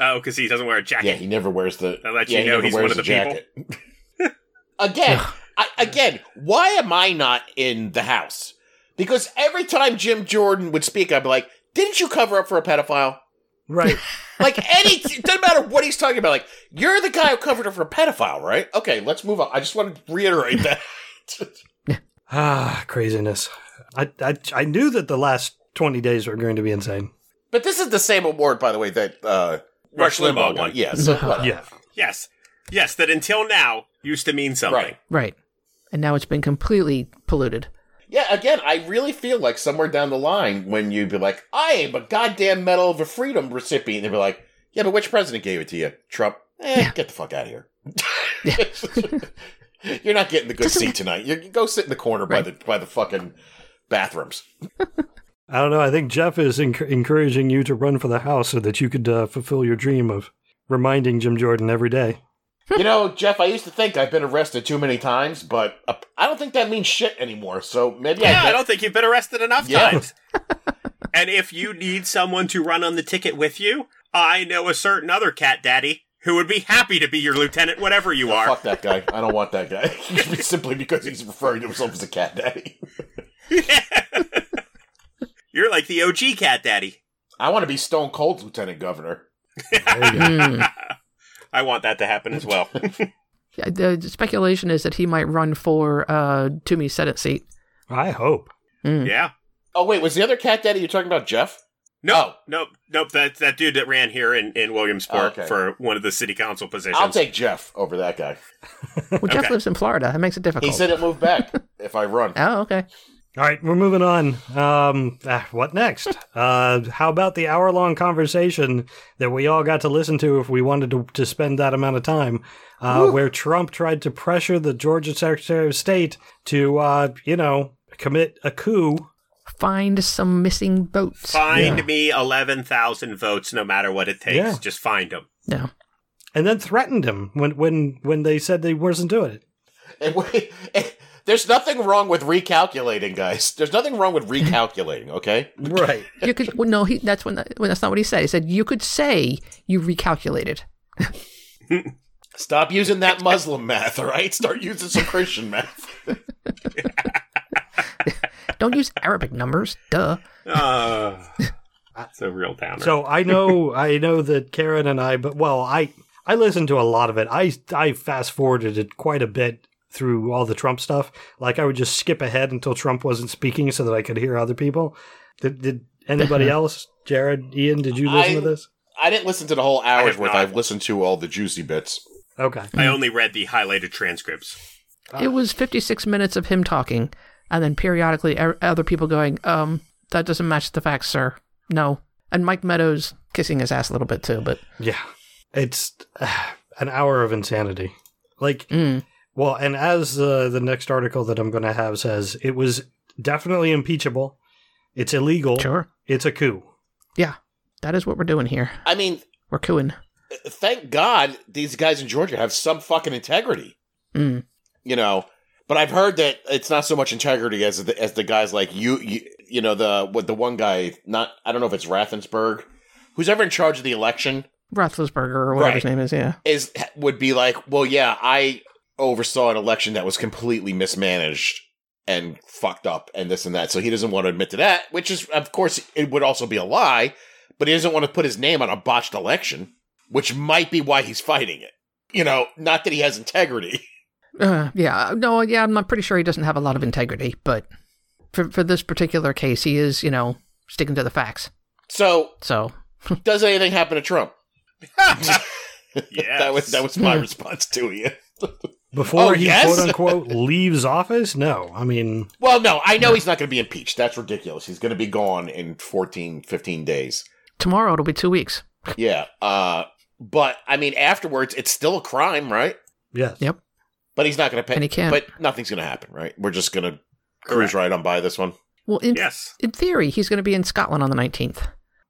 oh, because he doesn't wear a jacket. Yeah, he never wears the. That lets yeah, you know never he's one of the the jacket. Again, I, again, why am I not in the house? Because every time Jim Jordan would speak, I'd be like, "Didn't you cover up for a pedophile?" Right. Like any, it doesn't matter what he's talking about. Like you're the guy who covered up for a pedophile, right? Okay, let's move on. I just want to reiterate that. ah, craziness. I, I I knew that the last twenty days were going to be insane. but this is the same award, by the way, that uh, Rush Rush Limbaugh Limbaugh won. won. Yeah, so whatever. Yeah. Yes. Yes, that until now used to mean something. Right. Right. And now it's been completely polluted. Yeah, again, I really feel like somewhere down the line when you'd be like, I am a goddamn Medal of Freedom recipient, they'd be like, yeah, but which president gave it to you? Trump? Eh, get the fuck out of here. You're not getting the good seat tonight. You go sit in the corner by the by the fucking bathrooms. I don't know. I think Jeff is enc- encouraging you to run for the House so that you could uh, fulfill your dream of reminding Jim Jordan every day. You know, Jeff, I used to think I've been arrested too many times, but uh, I don't think that means shit anymore. So maybe Yeah, I, I don't think you've been arrested enough Yeah. times. and if you need someone to run on the ticket with you, I know a certain other cat daddy who would be happy to be your lieutenant, whatever you are. Fuck that guy. I don't want that guy. Simply because he's referring to himself as a cat daddy. You're like the OG cat daddy. I want to be Stone Cold's lieutenant governor. I want that to happen as well. Yeah, the speculation is that he might run for uh, Toomey's Senate seat. I hope. Mm. yeah. Oh wait, was the other cat daddy you're talking about Jeff? No, Oh. nope, nope. That's that dude that ran here in, in Williamsport Okay. for one of the city council positions. I'll take Jeff over that guy. Well, Jeff Okay. lives in Florida. That makes it difficult. He said it moved back if I run. oh, okay. All right, we're moving on. Um, ah, what next? Uh, how about the hour long conversation that we all got to listen to if we wanted to, to spend that amount of time, uh, where Trump tried to pressure the Georgia Secretary of State to, uh, you know, commit a coup. Find some missing votes. Find Yeah. me eleven thousand votes, no matter what it takes. Yeah. Just find them. Yeah. And then threatened him when, when, when they said they wasn't doing it. And wait, there's nothing wrong with recalculating, guys. There's nothing wrong with recalculating. Okay. Right. You could well, no. He that's when well, that's not what he said. He said you could say you recalculated. Stop using that Muslim math. All right. Start using some Christian math. Don't use Arabic numbers. Duh. Uh, that's a real downer. So I know, I know that Karen and I, but well, I I listened to a lot of it. I I fast forwarded it quite a bit through all the Trump stuff. Like I would just skip ahead until Trump wasn't speaking, so that I could hear other people. Did, did anybody else, Jared, Ian? Did you listen I- to this? I didn't listen to the whole hour's have worth. not. I've listened to all the juicy bits. Okay. I only read the highlighted transcripts. It was 56 minutes of him talking, and then periodically er- other people going, um, that doesn't match the facts, sir. No. And Mike Meadows kissing his ass a little bit too, but Yeah, it's uh, an hour of insanity. Like, mm, well, and as uh, the next article that I'm going to have says, it was definitely impeachable. It's illegal. sure. It's a coup. Yeah, that is what we're doing here. I mean, We're cooing. thank God these guys in Georgia have some fucking integrity. Mm. You know, but I've heard that it's not so much integrity as the, as the guys like you, you, you know, the what the one guy, not I don't know if it's Rathensberg, who's ever in charge of the election, Roethlisberger or whatever his name is, yeah. is would be like, well, yeah, I oversaw an election that was completely mismanaged and fucked up and this and that. So he doesn't want to admit to that, which is, of course, it would also be a lie, but he doesn't want to put his name on a botched election, which might be why he's fighting it. You know, not that he has integrity. Uh, yeah, no, yeah, I'm not pretty sure he doesn't have a lot of integrity, but for for this particular case, he is, you know, sticking to the facts. So, So, does anything happen to Trump? yeah, that was that was my response to you. Before Oh, he yes? quote unquote leaves office? No. I mean, Well, no, I know he's not going to be impeached. That's ridiculous. He's going to be gone in 14, 15 days. tomorrow it'll be two weeks. Yeah. Uh, but I mean, afterwards, it's still a crime, right? yes. Yep. But he's not going to pay. And he can't. But nothing's going to happen, right? We're just going to cruise right on by this one. Well, in, Yes. in theory, he's going to be in Scotland on the 19th.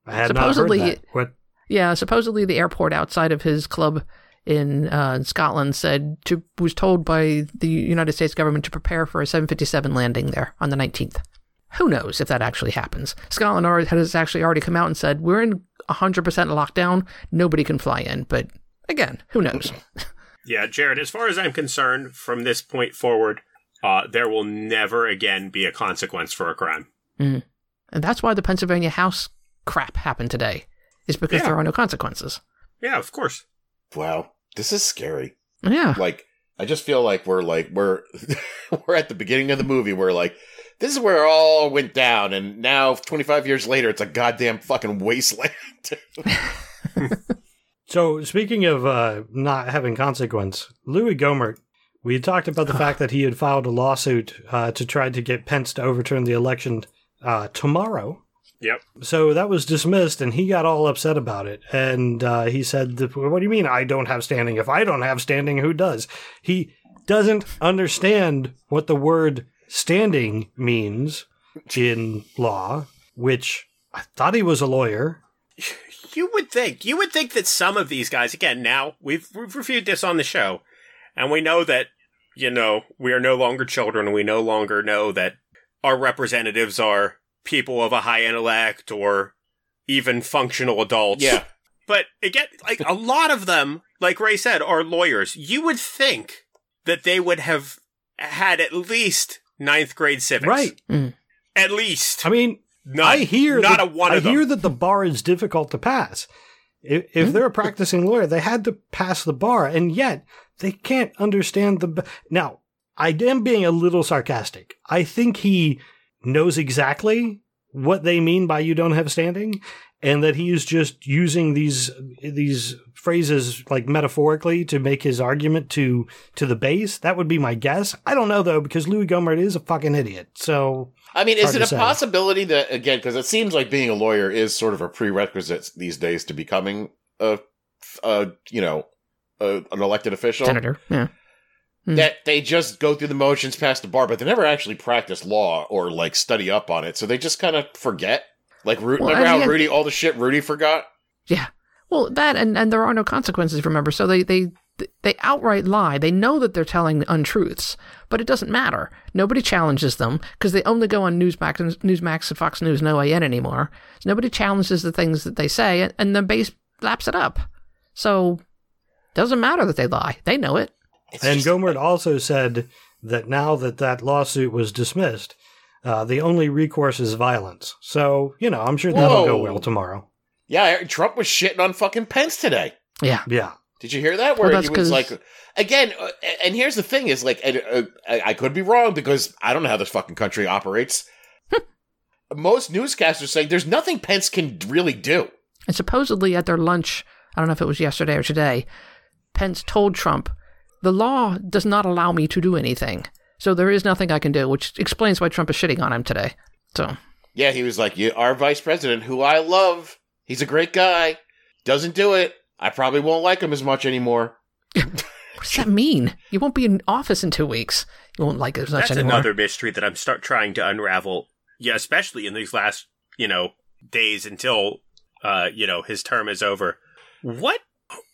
I had Supposedly- not heard that. What? Yeah, supposedly the airport outside of his club in uh, Scotland said to was told by the United States government to prepare for a 757 landing there on the 19th. Who knows if that actually happens? Scotland already, has actually already come out and said we're in 100% lockdown. Nobody can fly in. But again, who knows? Yeah, Jared, as far as I'm concerned, from this point forward, uh, there will never again be a consequence for a crime. And that's why the Pennsylvania House crap happened today. Is because Yeah. there are no consequences. Yeah, of course. Wow, this is scary. Yeah. Like, I just feel like we're like we're we're at the beginning of the movie. Where like this is where it all went down, and now 25 years later, it's a goddamn fucking wasteland. So speaking of uh, not having consequence, Louis Gohmert, we had talked about the fact that he had filed a lawsuit uh, to try to get Pence to overturn the election uh, tomorrow. Yep. So that was dismissed, and he got all upset about it. And uh, he said, "What do you mean I don't have standing? If I don't have standing, who does?" He doesn't understand what the word standing means in law, which I thought he was a lawyer. You would think. You would think that some of these guys, again, now we've, we've reviewed this on the show, and we know that, you know, we are no longer children. We no longer know that our representatives are people of a high intellect or even functional adults. yeah, But again, like a lot of them, like Ray said, are lawyers. You would think that they would have had at least ninth grade civics. Right. Mm. At least. I mean, None. I hear not that, a one I of them. hear that the bar is difficult to pass. If, if hmm. they're a practicing lawyer, they had to pass the bar, and yet they can't understand the. b- Now, I am being a little sarcastic. I think he knows exactly what they mean by "you don't have standing," and that he's just using these these phrases like metaphorically to make his argument to to the base. That would be my guess. I don't know though because Louis Gohmert is a fucking idiot. So I mean, is it a say. possibility that again, because it seems like being a lawyer is sort of a prerequisite these days to becoming a, a you know, a, an elected official. Senator. Yeah. Hmm. That they just go through the motions, pass the bar, but they never actually practice law or like study up on it. So they just kind of forget. Like, Ru- Well, remember I how Rudy, all the shit Rudy forgot? Yeah. Well, that and, and there are no consequences. Remember, so they they they outright lie. They know that they're telling untruths, but it doesn't matter. Nobody challenges them because they only go on Newsmax, and Newsmax and Fox News no AN anymore. So nobody challenges the things that they say, and, and the base laps it up. So doesn't matter that they lie. They know it. It's And just- Gohmert also said that now that that lawsuit was dismissed, uh, the only recourse is violence. So, you know, I'm sure that'll go well tomorrow. yeah, Trump was shitting on fucking Pence today. Yeah. Yeah. Did you hear that? Well, Where that's he was 'cause- like, again, uh, and here's the thing: is like, and, uh, I I could be wrong because I don't know how this fucking country operates. Most newscasters saying there's nothing Pence can really do. And supposedly at their lunch, I don't know if it was yesterday or today, Pence told Trump, the law does not allow me to do anything. So there is nothing I can do, which explains why Trump is shitting on him today. So, Yeah, he was like, our vice president, who I love, he's a great guy, doesn't do it. I probably won't like him as much anymore." what does that mean? You won't be in office in two weeks. You won't like it as much That's anymore. another mystery that I'm start trying to unravel. Yeah, especially in these last, you know, days until uh, you know, his term is over. What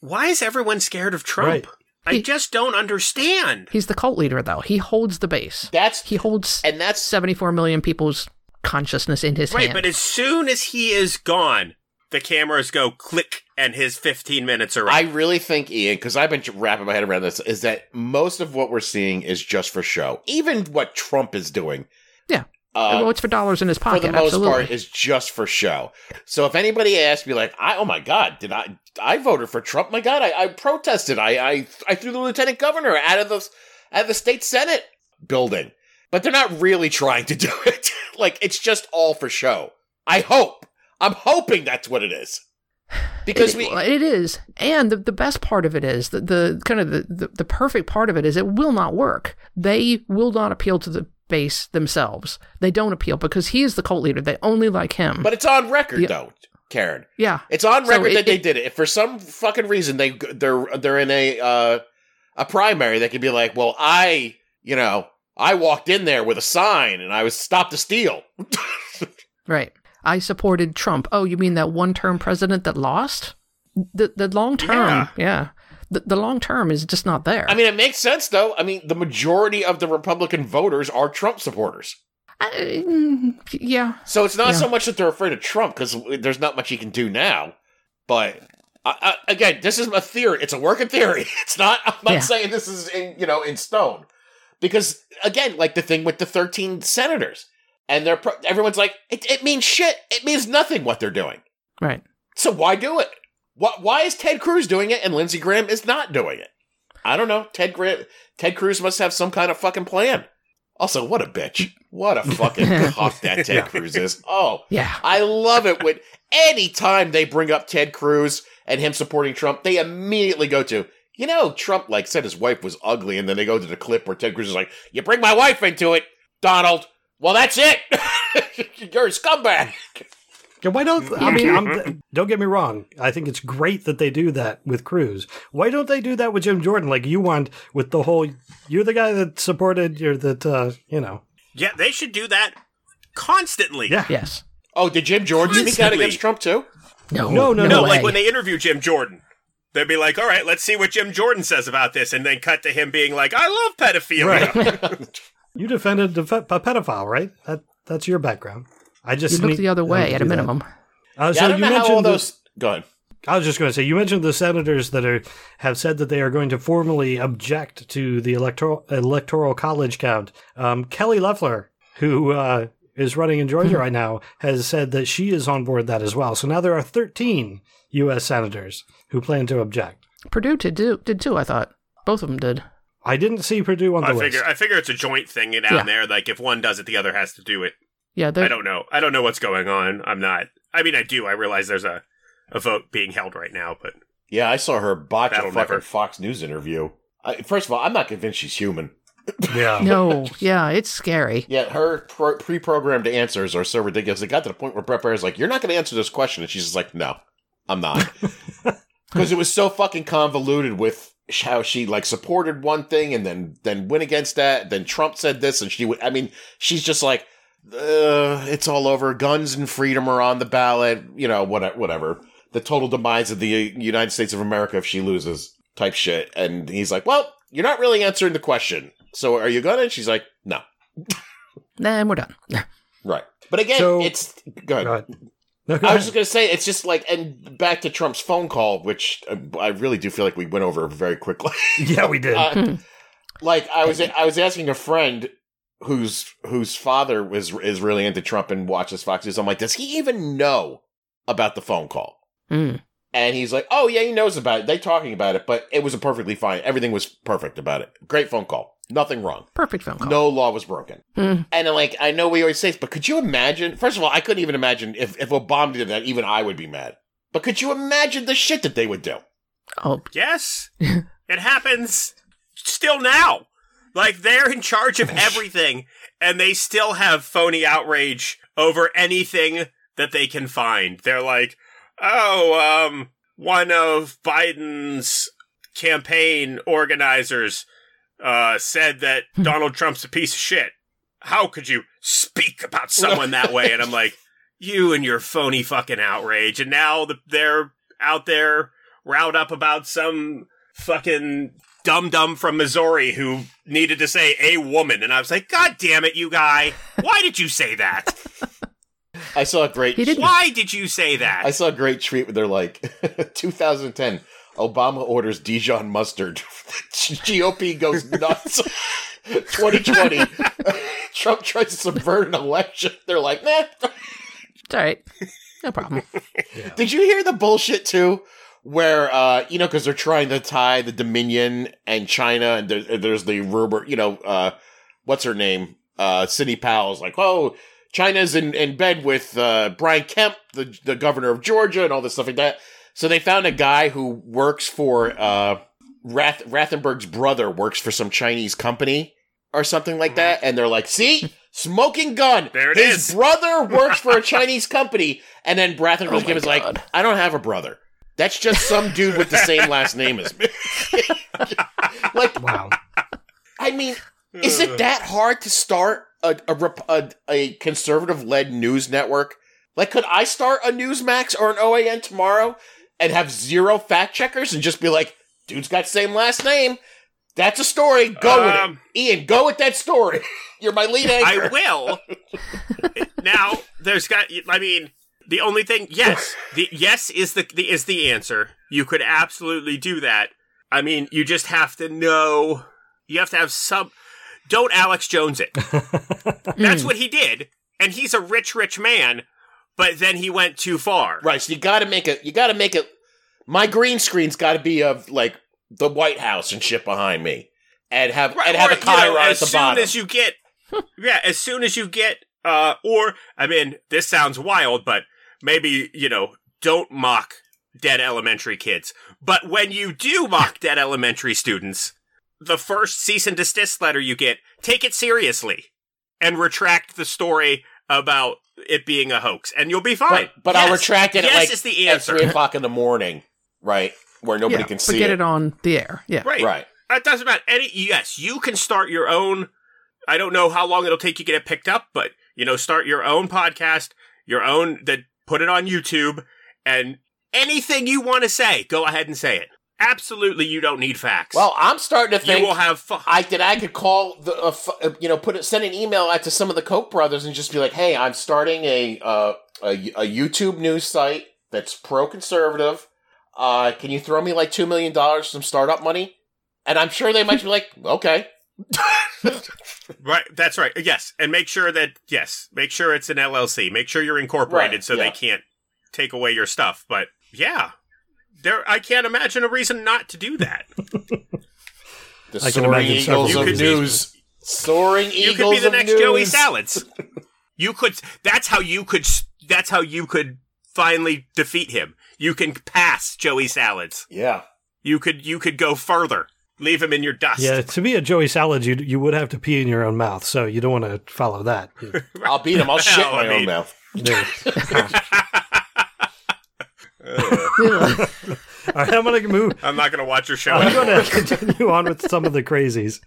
why is everyone scared of Trump? Right. I He- just don't understand. He's the cult leader, though. He holds the base. That's He holds and that's 74 million people's consciousness in his Right, hand. but as soon as he is gone, the cameras go click and his 15 minutes are up. I really think, Ian, because I've been wrapping my head around this, is that most of what we're seeing is just for show. Even what Trump is doing. Yeah. Uh, well, it's for dollars in his pocket. for the most absolutely. part is just for show. So if anybody asks me like, I, oh my God, did I, I voted for Trump. My God, I, I protested. I, I, I threw the lieutenant governor out of the, out of the state Senate building, but they're not really trying to do it. like it's just all for show. I hope. I'm hoping that's what it is. Because it, we, it is, and the, the best part of it is that the kind of the, the, the perfect part of it is it will not work. They will not appeal to the base themselves. They don't appeal because he is the cult leader. They only like him. but it's on record Yeah. though, Karen. yeah, It's on So record it- that they it- did it. If for some fucking reason they they're they're in a uh, a primary, they could be like, "Well, I, you know, I walked in there with a sign and I was stopped to steal." right. I supported Trump. Oh, you mean that one term president that lost? The the long term, Yeah. yeah. The, the long term is just not there. I mean, it makes sense though. I mean, the majority of the Republican voters are Trump supporters. I- yeah. So it's not Yeah. so much that they're afraid of Trump because there's not much he can do now. But I, I, again, this is a theory. It's a working theory. It's not. I'm not Yeah. saying this is in you know in stone. Because again, like the thing with the 13 senators, and they're pro- everyone's like, it, it means shit. It means nothing what they're doing. Right. So why do it? What? Why is Ted Cruz doing it and Lindsey Graham is not doing it? I don't know. Ted Graham, Ted Cruz must have some kind of fucking plan. Also, what a bitch! What a fucking cock that Ted Cruz is. Oh, Yeah. I love it when anytime they bring up Ted Cruz and him supporting Trump, they immediately go to, you know, Trump like said his wife was ugly, and then they go to the clip where Ted Cruz is like, You bring my wife into it, Donald. Well, that's it. You're a scumbag. Yeah, why don't I mean? I'm, don't get me wrong. I think it's great that they do that with Cruz. Why don't they do that with Jim Jordan, like you want with the whole? You're the guy that supported. You're that uh, you know. Yeah, they should do that constantly. Yeah. Yes. Oh, did Jim Jordan speak out Constantly. against Trump too? No. No, no, No, way. like when they interview Jim Jordan, they'd be like, "All right, let's see what Jim Jordan says about this," and then cut to him being like, "I love pedophilia." Right. you defended a pedophile, right? That that's your background. I you just look need- the other way at a minimum. Uh, Yeah, so I don't you know how mentioned all the- those. Go ahead. I was just going to say you mentioned the senators that are have said that they are going to formally object to the electoral electoral college count. Um, Kelly Loeffler, who uh, is running in Georgia right now, has said that she is on board that as well. So now there are 13 U.S. senators who plan to object. Perdue did do did too. I thought both of them did. I didn't see Perdue on the I list. figure, I figure it's a joint thing down Yeah. there. Like if one does it, the other has to do it. Yeah, I they're- don't know. I don't know what's going on. I'm not. I mean, I do. I realize there's a a vote being held right now, but Yeah, I saw her botch That'll a fucking never- Fox News interview. I, first of all, I'm not convinced she's human. yeah. no. Yeah, it's scary. Yeah, her pro- pre-programmed answers are so ridiculous. It got to the point where Bret Baier's like, "You're not going to answer this question," and she's just like, "No, I'm not," because it was so fucking convoluted with how she like supported one thing and then then went against that. Then Trump said this, and she would. I mean, she's just like, uh, "It's all over. Guns and freedom are on the ballot. You know, what, whatever. The total demise of the United States of America if she loses." Type shit, and he's like, "Well, you're not really answering the question. So are you gonna?" And she's like, "No." Then we're done. Right. But again, So- it's go ahead. Go ahead. No, go I was ahead. just going to say, it's just like, and back to Trump's phone call, which uh, I really do feel like we went over very quickly. yeah, we did. Uh, like I was, I was asking a friend whose whose father was is really into Trump and watches Fox News. I'm like, does he even know about the phone call? Mm. And he's like, oh yeah, he knows about it. They talking about it, but it was a perfectly fine. Everything was perfect about it. Great phone call. Nothing wrong. Perfect phone call. No law was broken. Mm. And then, like, I know we always say this, but could you imagine? First of all, I couldn't even imagine if, if Obama did that, even I would be mad. But could you imagine the shit that they would do? Oh, yes, it happens still now. Like they're in charge of everything, and they still have phony outrage over anything that they can find. They're like, oh, um, one of Biden's campaign organizers uh, said that Donald Trump's a piece of shit. How could you speak about someone that way? And I'm like, you and your phony fucking outrage. And now the, they're out there riled up about some fucking dum dum from Missouri who needed to say a woman. And I was like, God damn it, you guy. Why did you say that? I saw a great. He didn't- Why did you say that? I saw a great tweet where they're like, 2010, Obama orders Dijon mustard. GOP goes nuts. 2020, Trump tries to subvert an election. They're like, nah. it's all right. No problem. Did you hear the bullshit too? Where uh, you know, because they're trying to tie the Dominion and China, and there, there's the rumor, you know, uh, what's her name? Uh, Sidney Powell's like, oh, China's in, in bed with uh, Brian Kemp, the the governor of Georgia, and all this stuff like that. So they found a guy who works for uh, Rath- Rathenberg's brother works for some Chinese company or something like that, and they're like, see. Smoking gun. There it His is. brother works for a Chinese company, and then Rathenberg Oh my is like, I don't have a brother. That's just some dude with the same last name as me. like, wow. I mean, is it that hard to start a a, a, a conservative led news network Like, could I start a Newsmax or an OAN tomorrow and have zero fact checkers and just be like, dude's got same last name? That's a story. Go with Um, it. Ian, go with that story. You're my lead anchor. I will. now, there's got. I mean, the only thing, yes, the yes is the, the is the answer. You could absolutely do that. I mean, you just have to know. You have to have some. Don't Alex Jones it. That's what he did, and he's a rich, rich man. But then he went too far. Right, so you gotta make it, you gotta make it, my green screen's gotta be of, like, the White House and shit behind me. And have, and have or, a Chiron you know, at as the soon bottom. as you get, yeah, as soon as you get, uh, or I mean, this sounds wild, but maybe you know, don't mock dead elementary kids. But when you do mock dead elementary students, the first cease and desist letter you get, take it seriously and retract the story about it being a hoax, and you'll be fine. but, but I'll retract it Yes at, like, is the at answer. 3 o'clock in the morning, right? Where nobody yeah, can but see get it. it on the air. Yeah. Right. Right. That doesn't matter. Any yes, you can start your own. I don't know how long it'll take you to get it picked up, but you know, start your own podcast, your own that put it on YouTube, and anything you want to say, go ahead and say it. Absolutely, you don't need facts. Well, I'm starting to think you will have fun. I that I could call the uh, f- uh, you know put it, send an email out to some of the Koch brothers and just be like, hey, I'm starting a uh, a, a YouTube news site that's pro conservative. Uh, can you throw me like two million dollars some startup money? And I'm sure they might be like, okay, right, that's right. Yes, and make sure that yes, make sure it's an LLC. Make sure you're incorporated Right, so yeah. they can't take away your stuff. But yeah, there. I can't imagine a reason not to do that. the I can soaring imagine several eagles of You could be- news, soaring You could be the next news. Joey Salads. You could. That's how you could. That's how you could finally defeat him. You can pass Joey Salads. Yeah, You could. You could go further. Leave him in your dust. Yeah, to be a Joey Salad, you you would have to pee in your own mouth, so you don't want to follow that. I'll beat him. I'll shit in my I own mean- mouth. All right, I'm gonna move. I'm not going to watch your show I'm anymore. going to continue on with some of the crazies.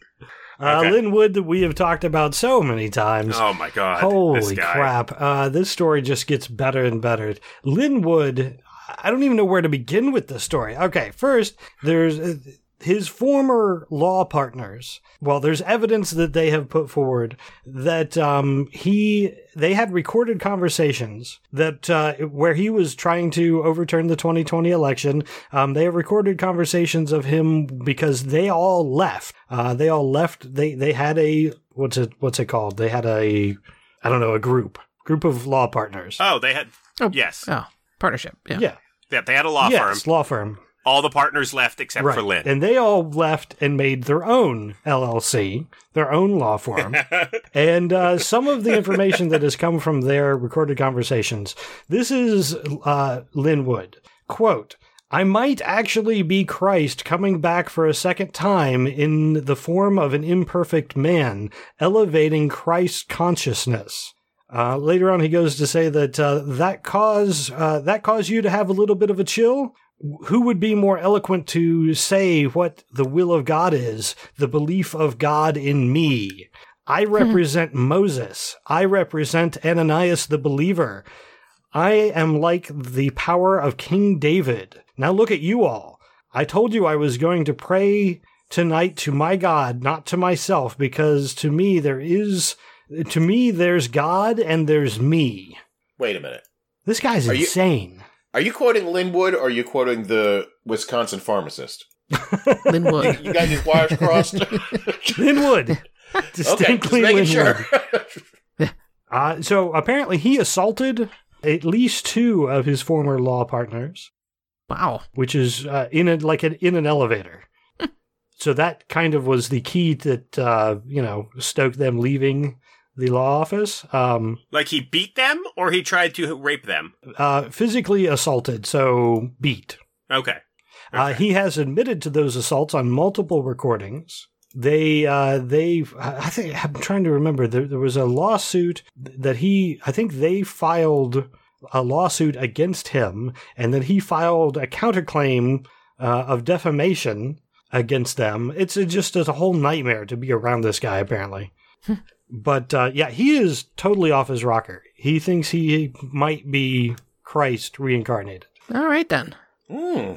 Uh, Okay. Lin Wood, that we have talked about so many times. Oh my god! Holy this guy. crap. Uh, this story just gets better and better. Lin Wood, I don't even know where to begin with this story. Okay, first, there's uh, his former law partners. Well, there's evidence that they have put forward that um, he they had recorded conversations that uh, where he was trying to overturn the 2020 election. Um, they have recorded conversations of him because they all left. Uh, they all left. They they had a what's it what's it called? They had a I don't know a group group of law partners. Oh, they had. Oh. Yes. Oh, partnership. Yeah. yeah, Yeah, they had a law firm. law firm. All the partners left except right. for Lin. And they all left and made their own LLC, their own law firm. and uh, some of the information that has come from their recorded conversations. This is uh, Lin Wood. Quote, I might actually be Christ coming back for a second time in the form of an imperfect man, elevating Christ's consciousness. Uh, later on, he goes to say that uh, that cause uh, that caused you to have a little bit of a chill who would be more eloquent to say what the will of God is, the belief of God in me? I hmm. represent Moses. I represent Ananias the believer. I am like the power of King David. Now look at you all. I told you I was going to pray tonight to my God, not to myself, because to me there is, to me there's God and there's me. Wait a minute. This guy's Are you- insane. Are you quoting Lin Wood or are you quoting the Wisconsin pharmacist? Lin Wood. You got these wires crossed? Lin Wood. okay, just Distinctly making Lin Wood. sure. Uh, so apparently he assaulted at least two of his former law partners, Wow. which is uh, in a, like an, in an elevator. so that kind of was the key that uh, you know stoked them leaving the law office. Um, like he beat them or he tried to rape them. uh, physically assaulted, so beat. Okay. Uh, he has admitted to those assaults on multiple recordings. They, uh, they, I think, I'm trying to remember. There, there was a lawsuit that he, I think they filed a lawsuit against him, and then he filed a counterclaim uh, of defamation against them. It's a, just a whole nightmare to be around this guy, apparently. but uh, yeah, he is totally off his rocker. he thinks he might be Christ reincarnated. All right then. Hmm.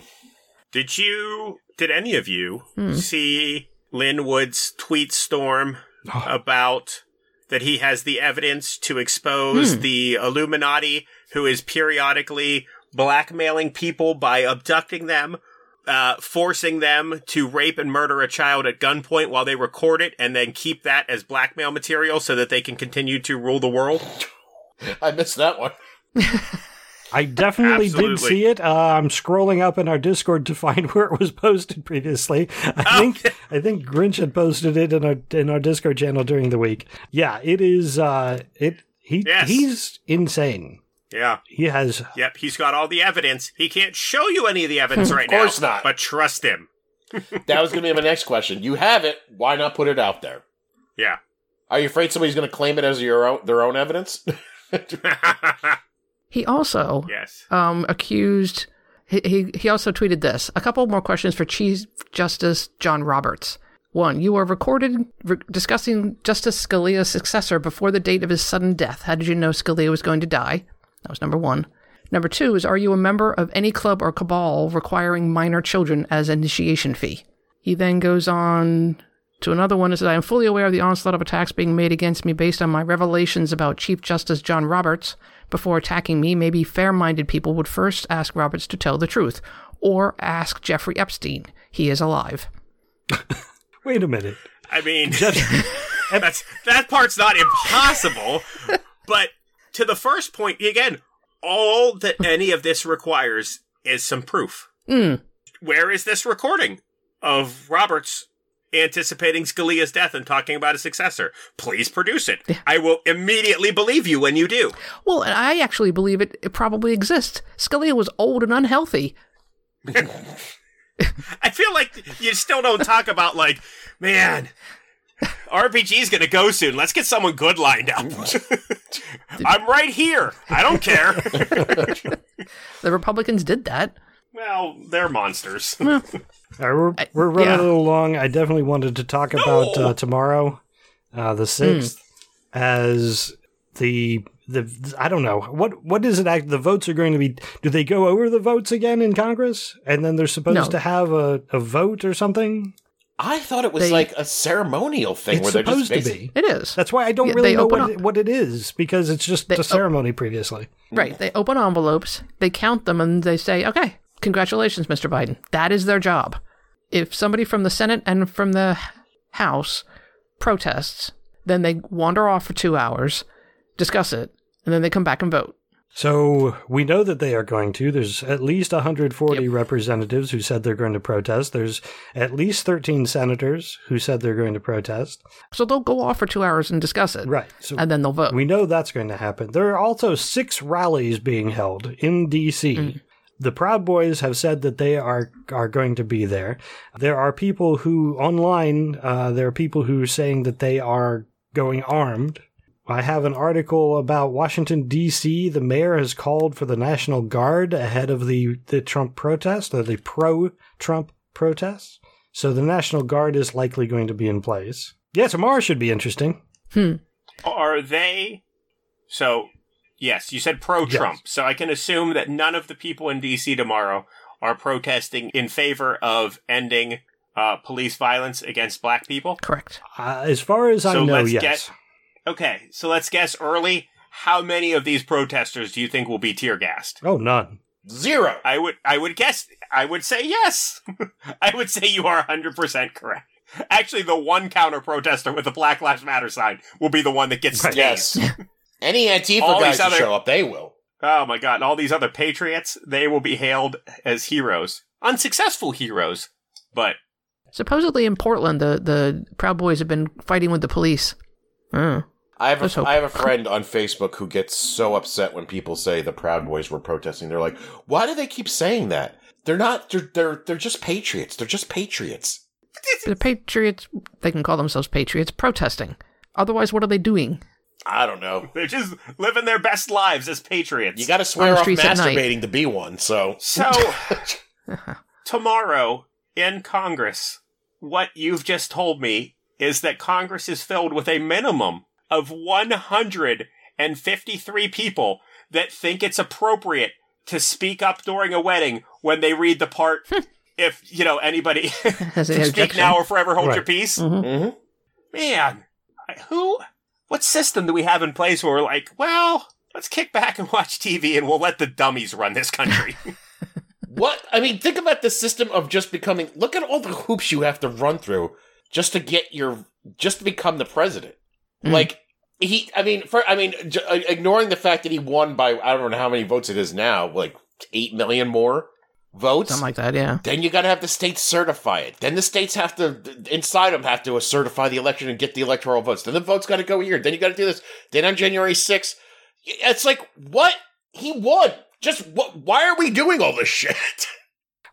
Did you, did any of you Hmm. see Lin Wood's tweet storm about that he has the evidence to expose Hmm. the Illuminati who is periodically blackmailing people by abducting them, uh, forcing them to rape and murder a child at gunpoint while they record it and then keep that as blackmail material so that they can continue to rule the world? I missed that one. I definitely did see it. Uh, I'm scrolling up in our Discord to find where it was posted previously. I Oh, think I think Grinch had posted it in our in our Discord channel during the week. Yeah, it is. Uh, it he Yes. he's insane. Yeah. He has Yep. He's got all the evidence. He can't show you any of the evidence right now. Of course now. not. But trust him. That was going to be my next question. You have it. Why not put it out there? Yeah. Are you afraid somebody's going to claim it as your own, their own evidence? He also yes. um, accused. He, he he also tweeted this. A couple more questions for Chief Justice John Roberts. One, you were recorded re- discussing Justice Scalia's successor before the date of his sudden death. How did you know Scalia was going to die? That was number one. Number two is, are you a member of any club or cabal requiring minor children as initiation fee? He then goes on to another one and says, I am fully aware of the onslaught of attacks being made against me based on my revelations about Chief Justice John Roberts. Before attacking me, maybe fair minded people would first ask Roberts to tell the truth, or ask Jeffrey Epstein. He is alive. wait a minute. I mean, that's that part's not impossible. but to the first point, again, all that any of this requires is some proof. Mm. Where is this recording of Roberts anticipating Scalia's death and talking about a successor? Please produce it. I will immediately believe you when you do. Well, and I actually believe it, it probably exists. Scalia was old and unhealthy. I feel like you still don't talk about like, man, RBG's gonna go soon. Let's get someone good lined up. I'm right here. I don't care. The Republicans did that. well, they're monsters. All right, we're, we're running yeah. a little long. I definitely wanted to talk about uh, tomorrow, uh, the sixth, as the the I don't know what what is it? Act the votes are going to be. Do they go over the votes again in Congress, and then they're supposed No. to have a, a vote or something? I thought it was They- like a ceremonial thing It's where they're just supposed to be. It is. That's why I don't Yeah, really know open what it, what it is because it's just They- a ceremony previously. Right. They open envelopes, they count them, and they say, okay, congratulations, Mr. Biden. That is their job. If somebody from the Senate and from the House protests, then they wander off for two hours, discuss it, and then they come back and vote. So we know that they are going to. There's at least 140 Yep. representatives who said they're going to protest. There's at least 13 senators who said they're going to protest. So they'll go off for two hours and discuss it, Right. So and then they'll vote. we know that's going to happen. There are also six rallies being held in D.C. The Proud Boys have said that they are are going to be there. There are people who online. Uh, there are people who are saying that they are going armed. I have an article about Washington D.C. The mayor has called for the National Guard ahead of the the Trump protest or the pro-Trump protests. So the National Guard is likely going to be in place. Yeah, tomorrow should be interesting. Hmm. Are they? So, yes, you said pro Trump. So I can assume that none of the people in DC tomorrow are protesting in favor of ending uh, police violence against black people. Correct. Uh, as far as I So know, let's yes. get- Okay, so let's guess early. How many of these protesters do you think will be tear gassed? Oh, none. zero. I would, I would guess, I would say yes. I would say you are 100% correct. Actually, the one counter protester with the Black Lives Matter sign will be the one that gets Right. staged. Yes. Any Antifa All guys these other- show up, they will. Oh my god, and all these other patriots, they will be hailed as heroes. Unsuccessful heroes, but Supposedly in Portland, the, the Proud Boys have been fighting with the police. Oh. I have Let's a, hope. I have a friend on Facebook who gets so upset when people say the Proud Boys were protesting. They're like, "Why do they keep saying that? They're not. They're they're they're just patriots. They're just patriots." The Patriots, they can call themselves Patriots, protesting. Otherwise, what are they doing? I don't know. they're just living their best lives as patriots. You got to swear the off streets at night. masturbating to be one. So So, tomorrow in Congress, what you've just told me is that Congress is filled with a minimum of 153 people that think it's appropriate to speak up during a wedding when they read the part, if, you know, anybody Has an to speak objection. now or forever hold your Right. peace. Mhm. Mm-hmm. Man, who, what system do we have in place where we're like, well, let's kick back and watch TV and we'll let the dummies run this country? What? I mean, think about the system of just becoming. Look at all the hoops you have to run through just to get your, just to become the president. Mm. Like he, I mean, for I mean, j- uh, ignoring the fact that he won by I don't know how many votes it is now, like eight million more votes. Something like that, yeah. then you got to have the states certify it. Then the states have to, inside them, have to certify the election and get the electoral votes. Then the votes got to go here. Then you got to do this. Then on January 6th, it's like, what? He won. Just what? Why are we doing all this shit?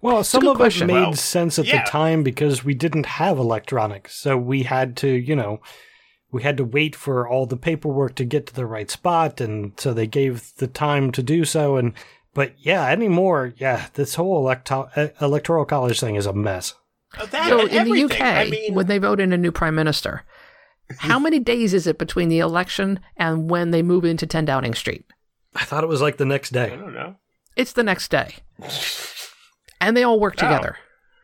Well, some of question. it made Well, sense at yeah. the time because we didn't have electronics. So we had to, you know, we had to wait for all the paperwork to get to the right spot. And so they gave the time to do so. And, but yeah, anymore, yeah, this whole electo- electoral college thing is a mess. Uh, that So and in the UK. I mean, when they vote in a new prime minister, how many days is it between the election and when they move into 10 Downing Street? I thought it was like the next day I don't know. It's the next day. And they all work Oh. together.